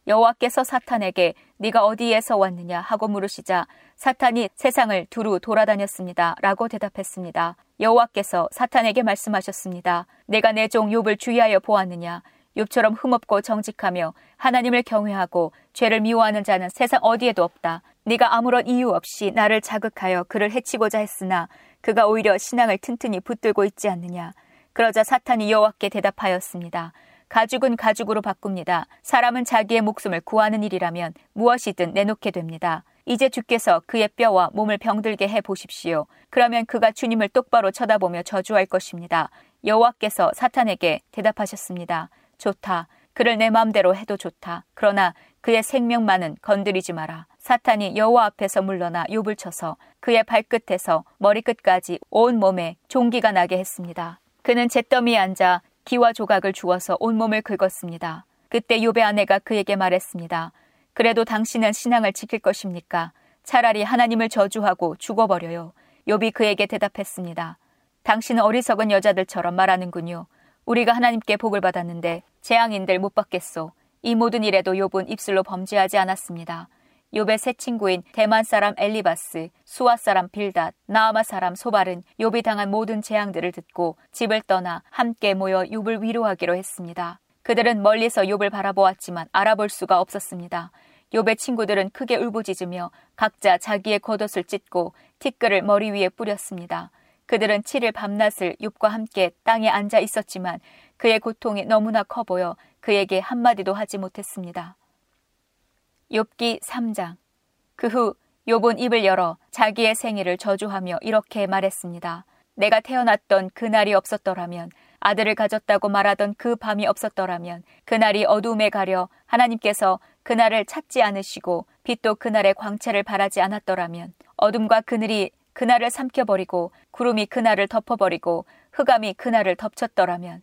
여호와께서 사탄에게 네가 어디에서 왔느냐 하고 물으시자 사탄이 세상을 두루 돌아다녔습니다. 라고 대답했습니다. 여호와께서 사탄에게 말씀하셨습니다. 내가 내 종 욥을 주의하여 보았느냐 욥처럼 흠없고 정직하며 하나님을 경외하고 죄를 미워하는 자는 세상 어디에도 없다. 네가 아무런 이유 없이 나를 자극하여 그를 해치고자 했으나 그가 오히려 신앙을 튼튼히 붙들고 있지 않느냐. 그러자 사탄이 여호와께 대답하였습니다. 가죽은 가죽으로 바꿉니다. 사람은 자기의 목숨을 구하는 일이라면 무엇이든 내놓게 됩니다. 이제 주께서 그의 뼈와 몸을 병들게 해 보십시오. 그러면 그가 주님을 똑바로 쳐다보며 저주할 것입니다. 여호와께서 사탄에게 대답하셨습니다. 좋다. 그를 내 마음대로 해도 좋다. 그러나 그의 생명만은 건드리지 마라. 사탄이 여호와 앞에서 물러나 욥을 쳐서 그의 발끝에서 머리끝까지 온 몸에 종기가 나게 했습니다. 그는 잿더미에 앉아 기와 조각을 주어서 온 몸을 긁었습니다. 그때 욥의 아내가 그에게 말했습니다. 그래도 당신은 신앙을 지킬 것입니까? 차라리 하나님을 저주하고 죽어버려요. 욥이 그에게 대답했습니다. 당신은 어리석은 여자들처럼 말하는군요. 우리가 하나님께 복을 받았는데 재앙인들 못 받겠소. 이 모든 일에도 욥은 입술로 범죄하지 않았습니다. 욥의 새 친구인 대만 사람 엘리바스, 수아 사람 빌닷, 나아마 사람 소발은 욥이 당한 모든 재앙들을 듣고 집을 떠나 함께 모여 욥을 위로하기로 했습니다. 그들은 멀리서 욥을 바라보았지만 알아볼 수가 없었습니다. 욥의 친구들은 크게 울부짖으며 각자 자기의 겉옷을 찢고 티끌을 머리 위에 뿌렸습니다. 그들은 7일 밤낮을 욥과 함께 땅에 앉아 있었지만 그의 고통이 너무나 커 보여 그에게 한마디도 하지 못했습니다. 욥기 3장 그 후 욥은 입을 열어 자기의 생일을 저주하며 이렇게 말했습니다. 내가 태어났던 그날이 없었더라면 아들을 가졌다고 말하던 그 밤이 없었더라면 그날이 어두움에 가려 하나님께서 그날을 찾지 않으시고 빛도 그날의 광채를 바라지 않았더라면 어둠과 그늘이 그날을 삼켜버리고 구름이 그날을 덮어버리고 흑암이 그날을 덮쳤더라면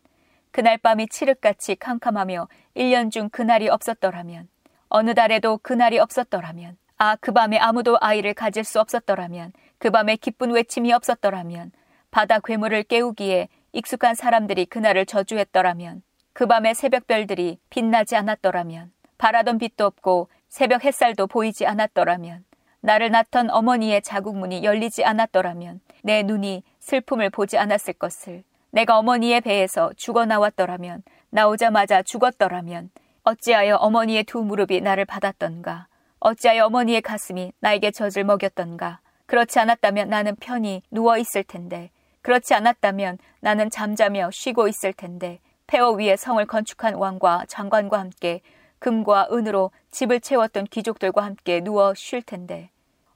그날 밤이 칠흑같이 캄캄하며 1년 중 그날이 없었더라면 어느 달에도 그날이 없었더라면 아 그 밤에 아무도 아이를 가질 수 없었더라면 그 밤에 기쁜 외침이 없었더라면 바다 괴물을 깨우기에 익숙한 사람들이 그날을 저주했더라면 그 밤에 새벽별들이 빛나지 않았더라면 바라던 빛도 없고 새벽 햇살도 보이지 않았더라면 나를 낳던 어머니의 자국문이 열리지 않았더라면 내 눈이 슬픔을 보지 않았을 것을. 내가 어머니의 배에서 죽어 나왔더라면 나오자마자 죽었더라면 어찌하여 어머니의 두 무릎이 나를 받았던가? 어찌하여 어머니의 가슴이 나에게 젖을 먹였던가? 그렇지 않았다면 나는 편히 누워 있을 텐데. 그렇지 않았다면 나는 잠자며 쉬고 있을 텐데. 폐허 위에 성을 건축한 왕과 장관과 함께 금과 은으로 집을 채웠던 귀족들과 함께 누워 쉴 텐데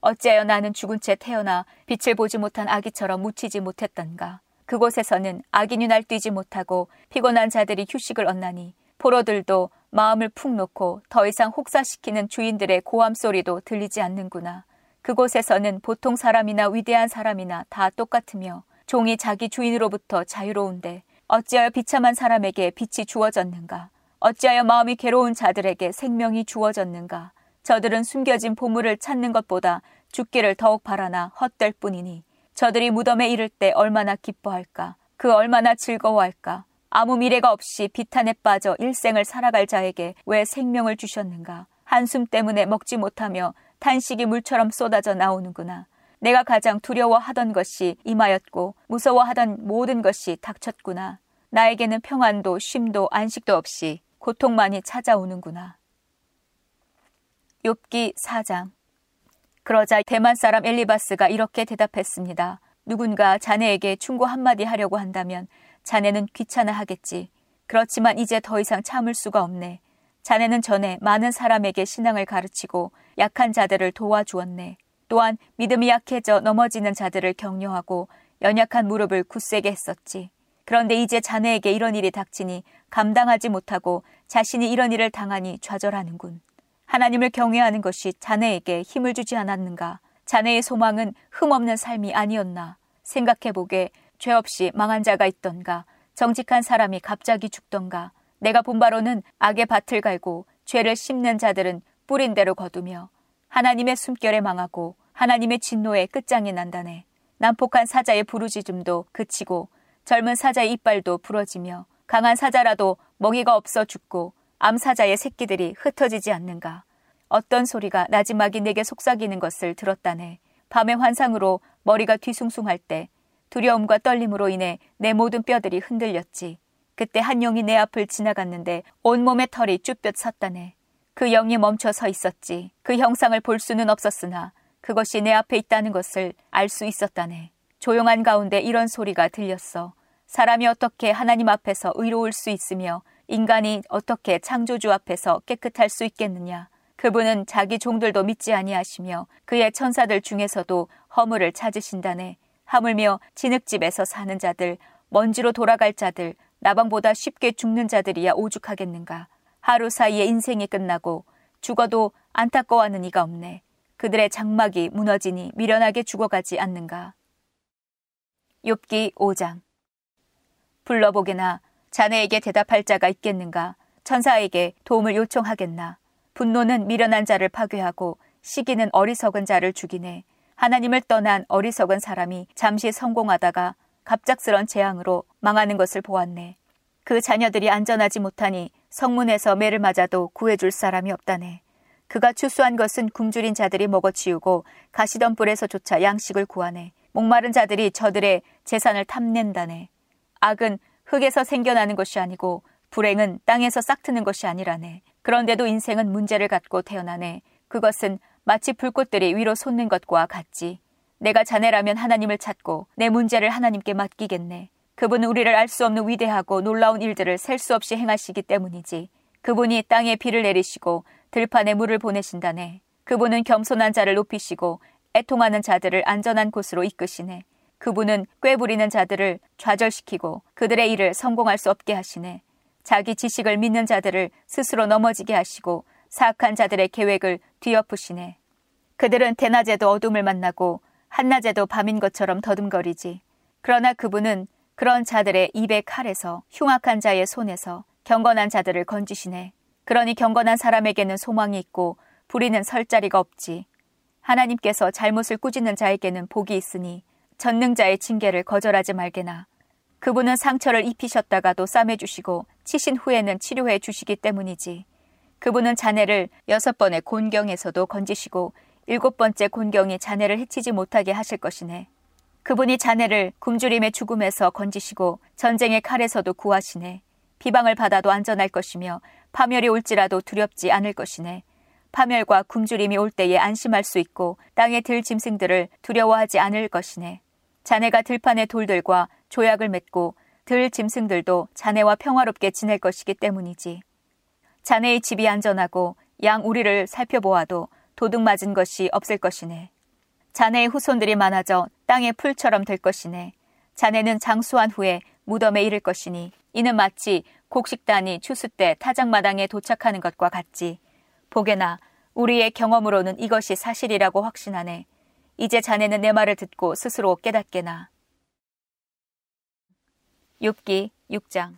어찌하여 나는 죽은 채 태어나 빛을 보지 못한 아기처럼 묻히지 못했던가. 그곳에서는 악인이 날뛰지 못하고 피곤한 자들이 휴식을 얻나니 포로들도 마음을 푹 놓고 더 이상 혹사시키는 주인들의 고함 소리도 들리지 않는구나. 그곳에서는 보통 사람이나 위대한 사람이나 다 똑같으며 종이 자기 주인으로부터 자유로운데 어찌하여 비참한 사람에게 빛이 주어졌는가? 어찌하여 마음이 괴로운 자들에게 생명이 주어졌는가? 저들은 숨겨진 보물을 찾는 것보다 죽기를 더욱 바라나 헛될 뿐이니 저들이 무덤에 이를 때 얼마나 기뻐할까? 그 얼마나 즐거워할까? 아무 미래가 없이 비탄에 빠져 일생을 살아갈 자에게 왜 생명을 주셨는가? 한숨 때문에 먹지 못하며 탄식이 물처럼 쏟아져 나오는구나. 내가 가장 두려워하던 것이 임하였고 무서워하던 모든 것이 닥쳤구나. 나에게는 평안도 쉼도 안식도 없이 고통만이 찾아오는구나. 욥기 4장 그러자 대만 사람 엘리바스가 이렇게 대답했습니다. 누군가 자네에게 충고 한마디 하려고 한다면 자네는 귀찮아 하겠지. 그렇지만 이제 더 이상 참을 수가 없네. 자네는 전에 많은 사람에게 신앙을 가르치고 약한 자들을 도와주었네. 또한 믿음이 약해져 넘어지는 자들을 격려하고 연약한 무릎을 굳세게 했었지. 그런데 이제 자네에게 이런 일이 닥치니 감당하지 못하고 자신이 이런 일을 당하니 좌절하는군. 하나님을 경외하는 것이 자네에게 힘을 주지 않았는가? 자네의 소망은 흠없는 삶이 아니었나? 생각해보게 죄 없이 망한 자가 있던가? 정직한 사람이 갑자기 죽던가? 내가 본 바로는 악의 밭을 갈고 죄를 심는 자들은 뿌린 대로 거두며 하나님의 숨결에 망하고 하나님의 진노에 끝장이 난다네. 난폭한 사자의 부르짖음도 그치고 젊은 사자의 이빨도 부러지며 강한 사자라도 먹이가 없어 죽고 암사자의 새끼들이 흩어지지 않는가. 어떤 소리가 나지막이 내게 속삭이는 것을 들었다네. 밤의 환상으로 머리가 뒤숭숭할 때 두려움과 떨림으로 인해 내 모든 뼈들이 흔들렸지. 그때 한 영이 내 앞을 지나갔는데 온몸의 털이 쭈뼛 섰다네. 그 영이 멈춰 서 있었지. 그 형상을 볼 수는 없었으나 그것이 내 앞에 있다는 것을 알 수 있었다네. 조용한 가운데 이런 소리가 들렸어. 사람이 어떻게 하나님 앞에서 의로울 수 있으며 인간이 어떻게 창조주 앞에서 깨끗할 수 있겠느냐. 그분은 자기 종들도 믿지 아니하시며 그의 천사들 중에서도 허물을 찾으신다네. 하물며 진흙집에서 사는 자들, 먼지로 돌아갈 자들, 나방보다 쉽게 죽는 자들이야 오죽하겠는가. 하루 사이에 인생이 끝나고 죽어도 안타까워하는 이가 없네. 그들의 장막이 무너지니 미련하게 죽어가지 않는가. 욥기 5장 불러보게나 자네에게 대답할 자가 있겠는가? 천사에게 도움을 요청하겠나? 분노는 미련한 자를 파괴하고 시기는 어리석은 자를 죽이네. 하나님을 떠난 어리석은 사람이 잠시 성공하다가 갑작스런 재앙으로 망하는 것을 보았네. 그 자녀들이 안전하지 못하니 성문에서 매를 맞아도 구해줄 사람이 없다네. 그가 추수한 것은 굶주린 자들이 먹어치우고 가시던 뿔에서조차 양식을 구하네. 목마른 자들이 저들의 재산을 탐낸다네. 악은 흙에서 생겨나는 것이 아니고 불행은 땅에서 싹트는 것이 아니라네. 그런데도 인생은 문제를 갖고 태어나네. 그것은 마치 불꽃들이 위로 솟는 것과 같지. 내가 자네라면 하나님을 찾고 내 문제를 하나님께 맡기겠네. 그분은 우리를 알 수 없는 위대하고 놀라운 일들을 셀 수 없이 행하시기 때문이지. 그분이 땅에 비를 내리시고 들판에 물을 보내신다네. 그분은 겸손한 자를 높이시고 애통하는 자들을 안전한 곳으로 이끄시네. 그분은 꾀부리는 자들을 좌절시키고 그들의 일을 성공할 수 없게 하시네. 자기 지식을 믿는 자들을 스스로 넘어지게 하시고 사악한 자들의 계획을 뒤엎으시네. 그들은 대낮에도 어둠을 만나고 한낮에도 밤인 것처럼 더듬거리지. 그러나 그분은 그런 자들의 입의 칼에서 흉악한 자의 손에서 경건한 자들을 건지시네. 그러니 경건한 사람에게는 소망이 있고 불의는 설 자리가 없지. 하나님께서 잘못을 꾸짖는 자에게는 복이 있으니 전능자의 징계를 거절하지 말게나. 그분은 상처를 입히셨다가도 싸매주시고 치신 후에는 치료해 주시기 때문이지. 그분은 자네를 여섯 번의 곤경에서도 건지시고 일곱 번째 곤경이 자네를 해치지 못하게 하실 것이네. 그분이 자네를 굶주림의 죽음에서 건지시고 전쟁의 칼에서도 구하시네. 비방을 받아도 안전할 것이며 파멸이 올지라도 두렵지 않을 것이네. 파멸과 굶주림이 올 때에 안심할 수 있고 땅의 들 짐승들을 두려워하지 않을 것이네. 자네가 들판의 돌들과 조약을 맺고 들 짐승들도 자네와 평화롭게 지낼 것이기 때문이지. 자네의 집이 안전하고 양 우리를 살펴보아도 도둑 맞은 것이 없을 것이네. 자네의 후손들이 많아져 땅의 풀처럼 될 것이네. 자네는 장수한 후에 무덤에 이를 것이니 이는 마치 곡식단이 추수 때 타작마당에 도착하는 것과 같지. 보게나 우리의 경험으로는 이것이 사실이라고 확신하네. 이제 자네는 내 말을 듣고 스스로 깨닫게나. 욥기 6장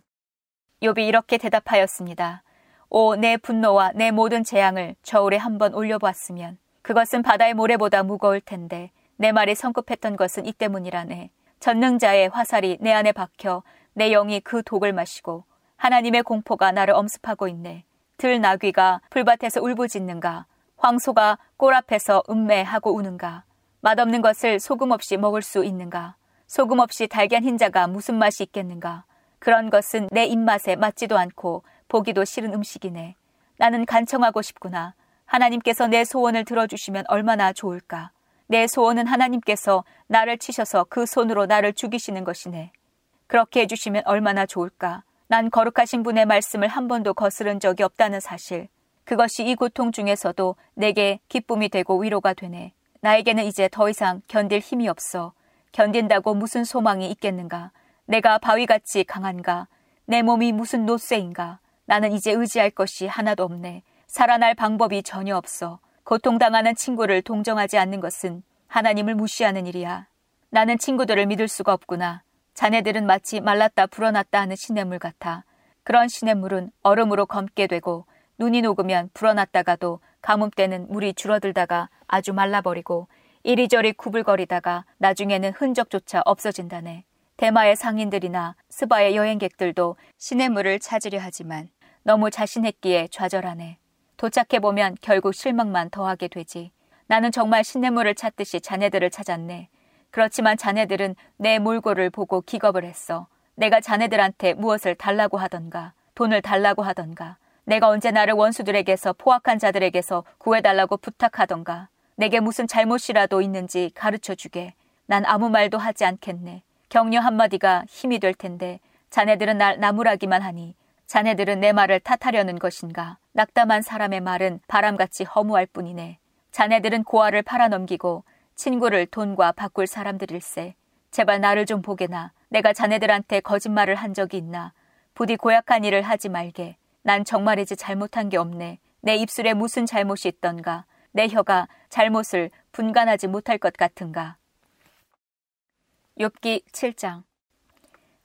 욥이 이렇게 대답하였습니다. 오, 내 분노와 내 모든 재앙을 저울에 한번 올려보았으면 그것은 바다의 모래보다 무거울 텐데 내 말이 성급했던 것은 이 때문이라네. 전능자의 화살이 내 안에 박혀 내 영이 그 독을 마시고 하나님의 공포가 나를 엄습하고 있네. 들나귀가 풀밭에서 울부짖는가? 황소가 꼴 앞에서 음매하고 우는가? 맛없는 것을 소금 없이 먹을 수 있는가? 소금 없이 달걀 흰자가 무슨 맛이 있겠는가? 그런 것은 내 입맛에 맞지도 않고 보기도 싫은 음식이네. 나는 간청하고 싶구나. 하나님께서 내 소원을 들어주시면 얼마나 좋을까? 내 소원은 하나님께서 나를 치셔서 그 손으로 나를 죽이시는 것이네. 그렇게 해주시면 얼마나 좋을까? 난 거룩하신 분의 말씀을 한 번도 거스른 적이 없다는 사실. 그것이 이 고통 중에서도 내게 기쁨이 되고 위로가 되네. 나에게는 이제 더 이상 견딜 힘이 없어. 견딘다고 무슨 소망이 있겠는가? 내가 바위같이 강한가? 내 몸이 무슨 노쇠인가? 나는 이제 의지할 것이 하나도 없네. 살아날 방법이 전혀 없어. 고통당하는 친구를 동정하지 않는 것은 하나님을 무시하는 일이야. 나는 친구들을 믿을 수가 없구나. 자네들은 마치 말랐다 불어났다 하는 시냇물 같아. 그런 시냇물은 얼음으로 검게 되고 눈이 녹으면 불어났다가도 가뭄 때는 물이 줄어들다가 아주 말라버리고 이리저리 구불거리다가 나중에는 흔적조차 없어진다네. 대마의 상인들이나 스바의 여행객들도 시냇물을 찾으려 하지만 너무 자신했기에 좌절하네. 도착해보면 결국 실망만 더하게 되지. 나는 정말 시냇물을 찾듯이 자네들을 찾았네. 그렇지만 자네들은 내 몰골을 보고 기겁을 했어. 내가 자네들한테 무엇을 달라고 하던가, 돈을 달라고 하던가, 내가 언제 나를 원수들에게서 포악한 자들에게서 구해달라고 부탁하던가, 내게 무슨 잘못이라도 있는지 가르쳐 주게. 난 아무 말도 하지 않겠네. 격려 한마디가 힘이 될 텐데, 자네들은 날 나무라기만 하니, 자네들은 내 말을 탓하려는 것인가? 낙담한 사람의 말은 바람같이 허무할 뿐이네. 자네들은 고아를 팔아넘기고 친구를 돈과 바꿀 사람들일세. 제발 나를 좀 보게나. 내가 자네들한테 거짓말을 한 적이 있나. 부디 고약한 일을 하지 말게. 난 정말이지 잘못한 게 없네. 내 입술에 무슨 잘못이 있던가. 내 혀가 잘못을 분간하지 못할 것 같은가. 욥기 7장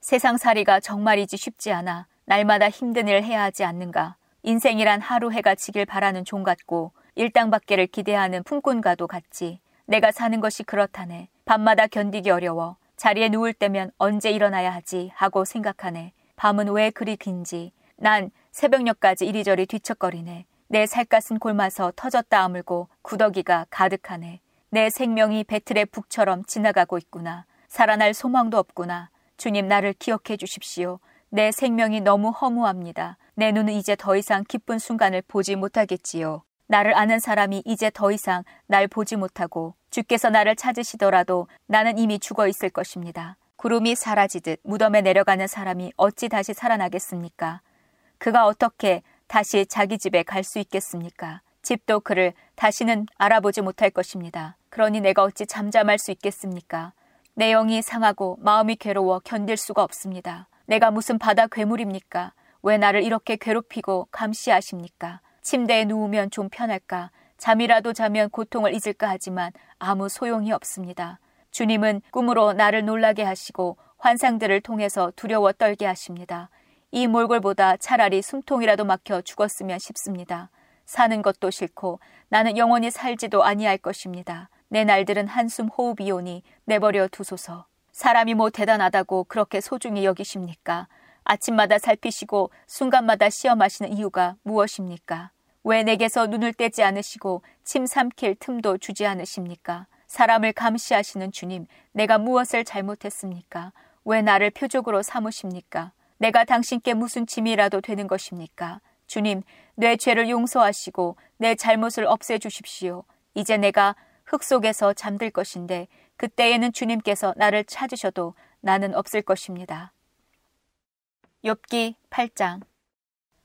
세상 살이가 정말이지 쉽지 않아. 날마다 힘든 일을 해야 하지 않는가. 인생이란 하루 해가 지길 바라는 종 같고 일당받기를 기대하는 품꾼과도 같지. 내가 사는 것이 그렇다네. 밤마다 견디기 어려워. 자리에 누울 때면 언제 일어나야 하지 하고 생각하네. 밤은 왜 그리 긴지. 난 새벽녘까지 이리저리 뒤척거리네. 내 살갗은 골마서 터졌다 아물고 구더기가 가득하네. 내 생명이 배틀의 북처럼 지나가고 있구나. 살아날 소망도 없구나. 주님 나를 기억해 주십시오. 내 생명이 너무 허무합니다. 내 눈은 이제 더 이상 기쁜 순간을 보지 못하겠지요. 나를 아는 사람이 이제 더 이상 날 보지 못하고 주께서 나를 찾으시더라도 나는 이미 죽어 있을 것입니다. 구름이 사라지듯 무덤에 내려가는 사람이 어찌 다시 살아나겠습니까? 그가 어떻게 다시 자기 집에 갈 수 있겠습니까? 집도 그를 다시는 알아보지 못할 것입니다. 그러니 내가 어찌 잠잠할 수 있겠습니까? 내 영이 상하고 마음이 괴로워 견딜 수가 없습니다. 내가 무슨 바다 괴물입니까? 왜 나를 이렇게 괴롭히고 감시하십니까? 침대에 누우면 좀 편할까? 잠이라도 자면 고통을 잊을까 하지만 아무 소용이 없습니다. 주님은 꿈으로 나를 놀라게 하시고 환상들을 통해서 두려워 떨게 하십니다. 이 몰골보다 차라리 숨통이라도 막혀 죽었으면 싶습니다. 사는 것도 싫고 나는 영원히 살지도 아니할 것입니다. 내 날들은 한숨 호흡이 오니 내버려 두소서. 사람이 뭐 대단하다고 그렇게 소중히 여기십니까? 아침마다 살피시고 순간마다 시험하시는 이유가 무엇입니까? 왜 내게서 눈을 떼지 않으시고 침 삼킬 틈도 주지 않으십니까? 사람을 감시하시는 주님, 내가 무엇을 잘못했습니까? 왜 나를 표적으로 삼으십니까? 내가 당신께 무슨 짐이라도 되는 것입니까? 주님, 내 죄를 용서하시고 내 잘못을 없애 주십시오. 이제 내가 흙 속에서 잠들 것인데 그때에는 주님께서 나를 찾으셔도 나는 없을 것입니다. 욥기 8장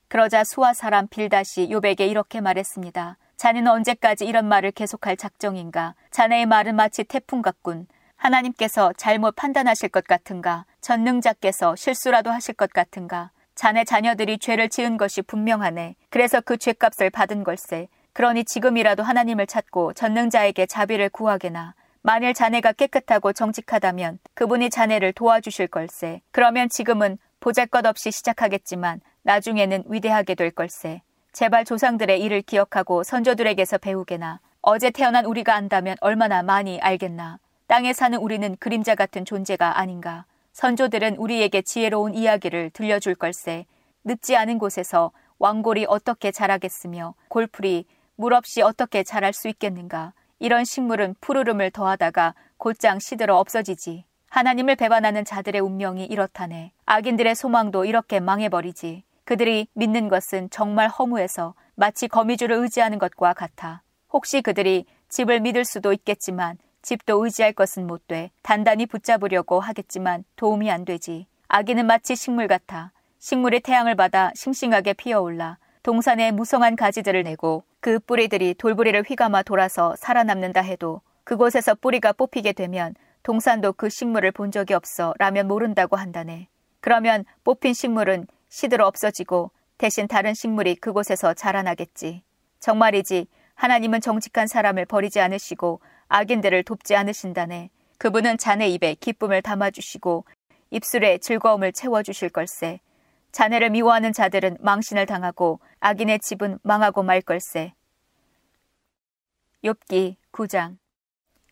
그러자 수아 사람 빌다시 욥에게 이렇게 말했습니다. 자네는 언제까지 이런 말을 계속할 작정인가? 자네의 말은 마치 태풍 같군. 하나님께서 잘못 판단하실 것 같은가? 전능자께서 실수라도 하실 것 같은가? 자네 자녀들이 죄를 지은 것이 분명하네. 그래서 그 죄값을 받은 걸세. 그러니 지금이라도 하나님을 찾고 전능자에게 자비를 구하게나. 만일 자네가 깨끗하고 정직하다면 그분이 자네를 도와주실 걸세. 그러면 지금은 보잘것 없이 시작하겠지만 나중에는 위대하게 될 걸세. 제발 조상들의 일을 기억하고 선조들에게서 배우게나. 어제 태어난 우리가 안다면 얼마나 많이 알겠나. 땅에 사는 우리는 그림자 같은 존재가 아닌가. 선조들은 우리에게 지혜로운 이야기를 들려줄 걸세. 늦지 않은 곳에서 왕골이 어떻게 자라겠으며 골풀이 물 없이 어떻게 자랄 수 있겠는가. 이런 식물은 푸르름을 더하다가 곧장 시들어 없어지지. 하나님을 배반하는 자들의 운명이 이렇다네. 악인들의 소망도 이렇게 망해버리지. 그들이 믿는 것은 정말 허무해서 마치 거미줄을 의지하는 것과 같아. 혹시 그들이 집을 믿을 수도 있겠지만 집도 의지할 것은 못 돼. 단단히 붙잡으려고 하겠지만 도움이 안 되지. 아기는 마치 식물 같아. 식물이 태양을 받아 싱싱하게 피어올라 동산에 무성한 가지들을 내고 그 뿌리들이 돌부리를 휘감아 돌아서 살아남는다 해도 그곳에서 뿌리가 뽑히게 되면 동산도 그 식물을 본 적이 없어 라면 모른다고 한다네. 그러면 뽑힌 식물은 시들어 없어지고 대신 다른 식물이 그곳에서 자라나겠지. 정말이지 하나님은 정직한 사람을 버리지 않으시고 악인들을 돕지 않으신다네. 그분은 자네 입에 기쁨을 담아주시고 입술에 즐거움을 채워주실 걸세. 자네를 미워하는 자들은 망신을 당하고 악인의 집은 망하고 말 걸세. 욥기 9장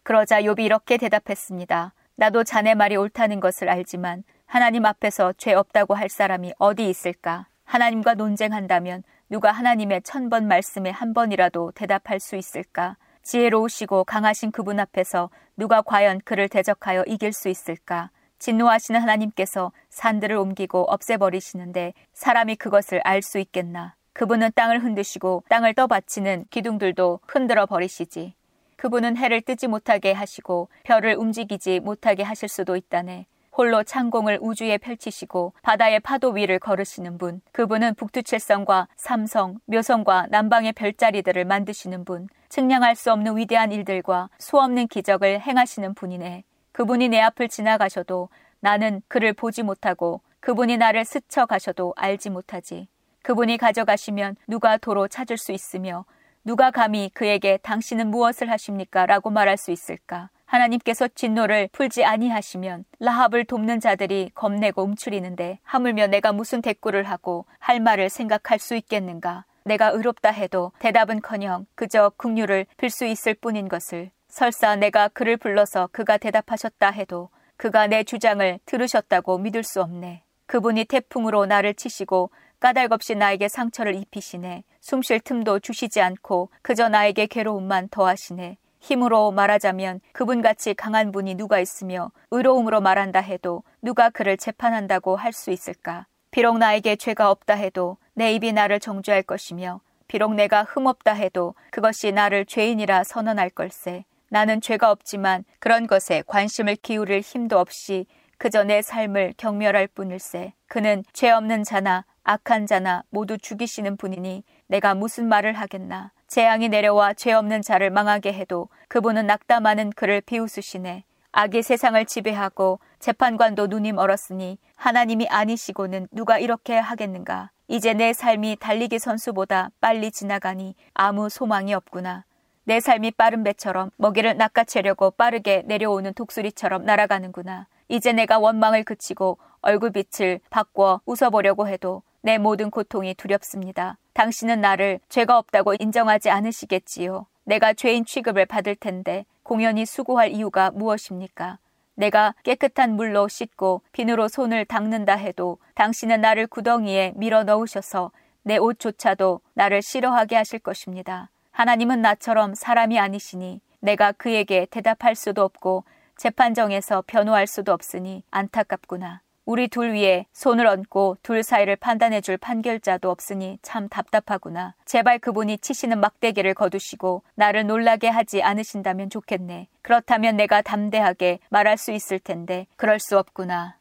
그러자 욥이 이렇게 대답했습니다. 나도 자네 말이 옳다는 것을 알지만 하나님 앞에서 죄 없다고 할 사람이 어디 있을까? 하나님과 논쟁한다면 누가 하나님의 천 번 말씀에 한 번이라도 대답할 수 있을까? 지혜로우시고 강하신 그분 앞에서 누가 과연 그를 대적하여 이길 수 있을까? 진노하시는 하나님께서 산들을 옮기고 없애버리시는데 사람이 그것을 알 수 있겠나? 그분은 땅을 흔드시고 땅을 떠받치는 기둥들도 흔들어 버리시지. 그분은 해를 뜨지 못하게 하시고 별을 움직이지 못하게 하실 수도 있다네. 홀로 창공을 우주에 펼치시고 바다의 파도 위를 걸으시는 분. 그분은 북두칠성과 삼성, 묘성과 남방의 별자리들을 만드시는 분. 측량할 수 없는 위대한 일들과 수없는 기적을 행하시는 분이네. 그분이 내 앞을 지나가셔도 나는 그를 보지 못하고 그분이 나를 스쳐 가셔도 알지 못하지. 그분이 가져가시면 누가 도로 찾을 수 있으며 누가 감히 그에게 당신은 무엇을 하십니까? 라고 말할 수 있을까? 하나님께서 진노를 풀지 아니하시면 라합을 돕는 자들이 겁내고 움츠리는데 하물며 내가 무슨 대꾸를 하고 할 말을 생각할 수 있겠는가? 내가 의롭다 해도 대답은커녕 그저 긍휼을 빌수 있을 뿐인 것을 설사 내가 그를 불러서 그가 대답하셨다 해도 그가 내 주장을 들으셨다고 믿을 수 없네. 그분이 태풍으로 나를 치시고 까닭없이 나에게 상처를 입히시네. 숨 쉴 틈도 주시지 않고 그저 나에게 괴로움만 더하시네. 힘으로 말하자면 그분같이 강한 분이 누가 있으며 의로움으로 말한다 해도 누가 그를 재판한다고 할 수 있을까? 비록 나에게 죄가 없다 해도 내 입이 나를 정죄할 것이며 비록 내가 흠없다 해도 그것이 나를 죄인이라 선언할 걸세. 나는 죄가 없지만 그런 것에 관심을 기울일 힘도 없이 그저 내 삶을 경멸할 뿐일세. 그는 죄 없는 자나 악한 자나 모두 죽이시는 분이니 내가 무슨 말을 하겠나. 재앙이 내려와 죄 없는 자를 망하게 해도 그분은 낙담하는 그를 비웃으시네. 악이 세상을 지배하고 재판관도 눈이 멀었으니 하나님이 아니시고는 누가 이렇게 하겠는가. 이제 내 삶이 달리기 선수보다 빨리 지나가니 아무 소망이 없구나. 내 삶이 빠른 배처럼 먹이를 낚아채려고 빠르게 내려오는 독수리처럼 날아가는구나. 이제 내가 원망을 그치고 얼굴빛을 바꿔 웃어보려고 해도 내 모든 고통이 두렵습니다. 당신은 나를 죄가 없다고 인정하지 않으시겠지요. 내가 죄인 취급을 받을 텐데 공연히 수고할 이유가 무엇입니까? 내가 깨끗한 물로 씻고 비누로 손을 닦는다 해도 당신은 나를 구덩이에 밀어 넣으셔서 내 옷조차도 나를 싫어하게 하실 것입니다. 하나님은 나처럼 사람이 아니시니 내가 그에게 대답할 수도 없고 재판정에서 변호할 수도 없으니 안타깝구나. 우리 둘 위에 손을 얹고 둘 사이를 판단해 줄 판결자도 없으니 참 답답하구나. 제발 그분이 치시는 막대기를 거두시고 나를 놀라게 하지 않으신다면 좋겠네. 그렇다면 내가 담대하게 말할 수 있을 텐데 그럴 수 없구나.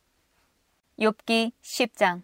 욥기 10장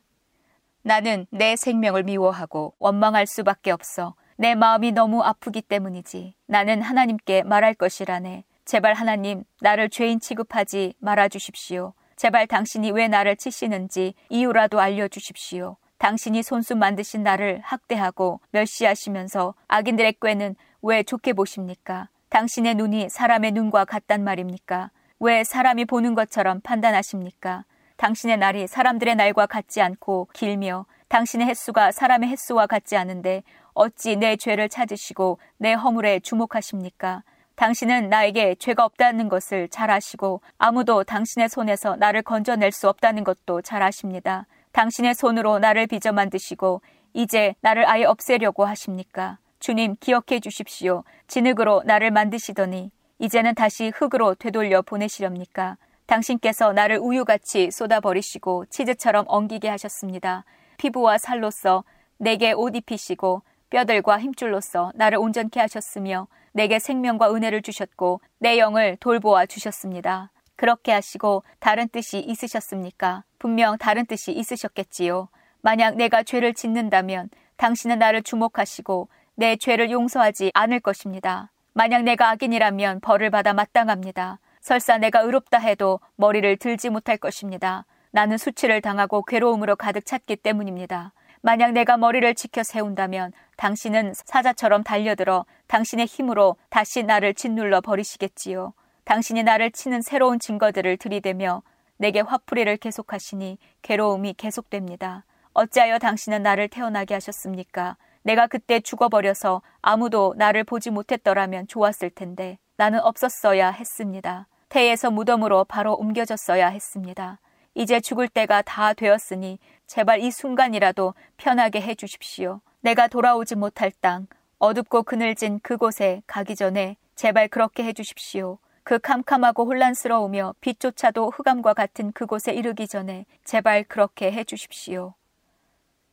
나는 내 생명을 미워하고 원망할 수밖에 없어. 내 마음이 너무 아프기 때문이지. 나는 하나님께 말할 것이라네. 제발 하나님, 나를 죄인 취급하지 말아 주십시오. 제발 당신이 왜 나를 치시는지 이유라도 알려주십시오. 당신이 손수 만드신 나를 학대하고 멸시하시면서 악인들의 꾀는 왜 좋게 보십니까? 당신의 눈이 사람의 눈과 같단 말입니까? 왜 사람이 보는 것처럼 판단하십니까? 당신의 날이 사람들의 날과 같지 않고 길며 당신의 횟수가 사람의 횟수와 같지 않은데 어찌 내 죄를 찾으시고 내 허물에 주목하십니까? 당신은 나에게 죄가 없다는 것을 잘 아시고 아무도 당신의 손에서 나를 건져낼 수 없다는 것도 잘 아십니다. 당신의 손으로 나를 빚어 만드시고 이제 나를 아예 없애려고 하십니까? 주님 기억해 주십시오. 진흙으로 나를 만드시더니 이제는 다시 흙으로 되돌려 보내시렵니까? 당신께서 나를 우유같이 쏟아버리시고 치즈처럼 엉기게 하셨습니다. 피부와 살로서 내게 옷 입히시고 뼈들과 힘줄로서 나를 온전케 하셨으며 내게 생명과 은혜를 주셨고 내 영을 돌보아 주셨습니다. 그렇게 하시고 다른 뜻이 있으셨습니까? 분명 다른 뜻이 있으셨겠지요. 만약 내가 죄를 짓는다면 당신은 나를 주목하시고 내 죄를 용서하지 않을 것입니다. 만약 내가 악인이라면 벌을 받아 마땅합니다. 설사 내가 의롭다 해도 머리를 들지 못할 것입니다. 나는 수치를 당하고 괴로움으로 가득 찼기 때문입니다. 만약 내가 머리를 지켜 세운다면 당신은 사자처럼 달려들어 당신의 힘으로 다시 나를 짓눌러 버리시겠지요. 당신이 나를 치는 새로운 증거들을 들이대며 내게 화풀이를 계속하시니 괴로움이 계속됩니다. 어찌하여 당신은 나를 태어나게 하셨습니까? 내가 그때 죽어버려서 아무도 나를 보지 못했더라면 좋았을 텐데 나는 없었어야 했습니다. 태에서 무덤으로 바로 옮겨졌어야 했습니다. 이제 죽을 때가 다 되었으니 제발 이 순간이라도 편하게 해 주십시오. 내가 돌아오지 못할 땅, 어둡고 그늘진 그곳에 가기 전에 제발 그렇게 해 주십시오. 그 캄캄하고 혼란스러우며 빛조차도 흑암과 같은 그곳에 이르기 전에 제발 그렇게 해 주십시오.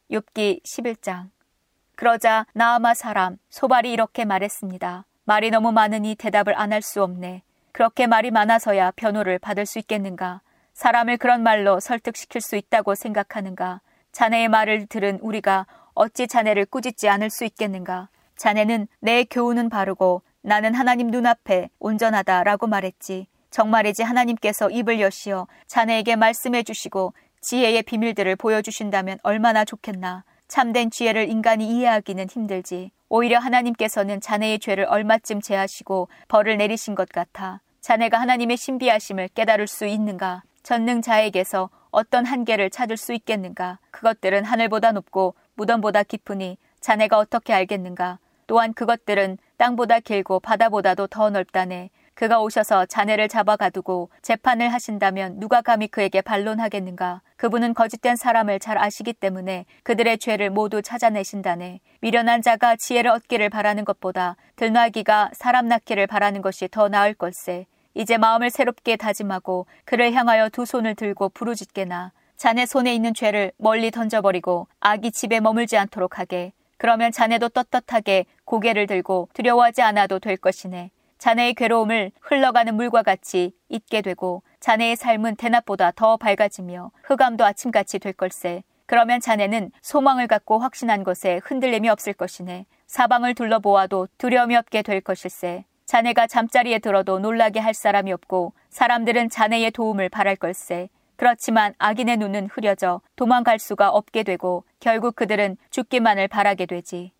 욥기 11장 그러자 나아마 사람 소발이 이렇게 말했습니다. 말이 너무 많으니 대답을 안 할 수 없네. 그렇게 말이 많아서야 변호를 받을 수 있겠는가? 사람을 그런 말로 설득시킬 수 있다고 생각하는가? 자네의 말을 들은 우리가 어찌 자네를 꾸짖지 않을 수 있겠는가? 자네는 내 교훈은 바르고 나는 하나님 눈앞에 온전하다라고 말했지. 정말이지 하나님께서 입을 여시어 자네에게 말씀해 주시고 지혜의 비밀들을 보여주신다면 얼마나 좋겠나. 참된 지혜를 인간이 이해하기는 힘들지. 오히려 하나님께서는 자네의 죄를 얼마쯤 제하시고 벌을 내리신 것 같아. 자네가 하나님의 신비하심을 깨달을 수 있는가? 전능자에게서 어떤 한계를 찾을 수 있겠는가? 그것들은 하늘보다 높고 무덤보다 깊으니 자네가 어떻게 알겠는가? 또한 그것들은 땅보다 길고 바다보다도 더 넓다네. 그가 오셔서 자네를 잡아 가두고 재판을 하신다면 누가 감히 그에게 반론하겠는가? 그분은 거짓된 사람을 잘 아시기 때문에 그들의 죄를 모두 찾아내신다네. 미련한 자가 지혜를 얻기를 바라는 것보다 들나기가 사람 낳기를 바라는 것이 더 나을 걸세. 이제 마음을 새롭게 다짐하고 그를 향하여 두 손을 들고 부르짖게나 자네 손에 있는 죄를 멀리 던져버리고 악이 집에 머물지 않도록 하게. 그러면 자네도 떳떳하게 고개를 들고 두려워하지 않아도 될 것이네. 자네의 괴로움을 흘러가는 물과 같이 잊게 되고 자네의 삶은 대낮보다 더 밝아지며 흑암도 아침같이 될 걸세. 그러면 자네는 소망을 갖고 확신한 것에 흔들림이 없을 것이네. 사방을 둘러보아도 두려움이 없게 될 것일세. 자네가 잠자리에 들어도 놀라게 할 사람이 없고 사람들은 자네의 도움을 바랄 걸세. 그렇지만 악인의 눈은 흐려져 도망갈 수가 없게 되고 결국 그들은 죽기만을 바라게 되지.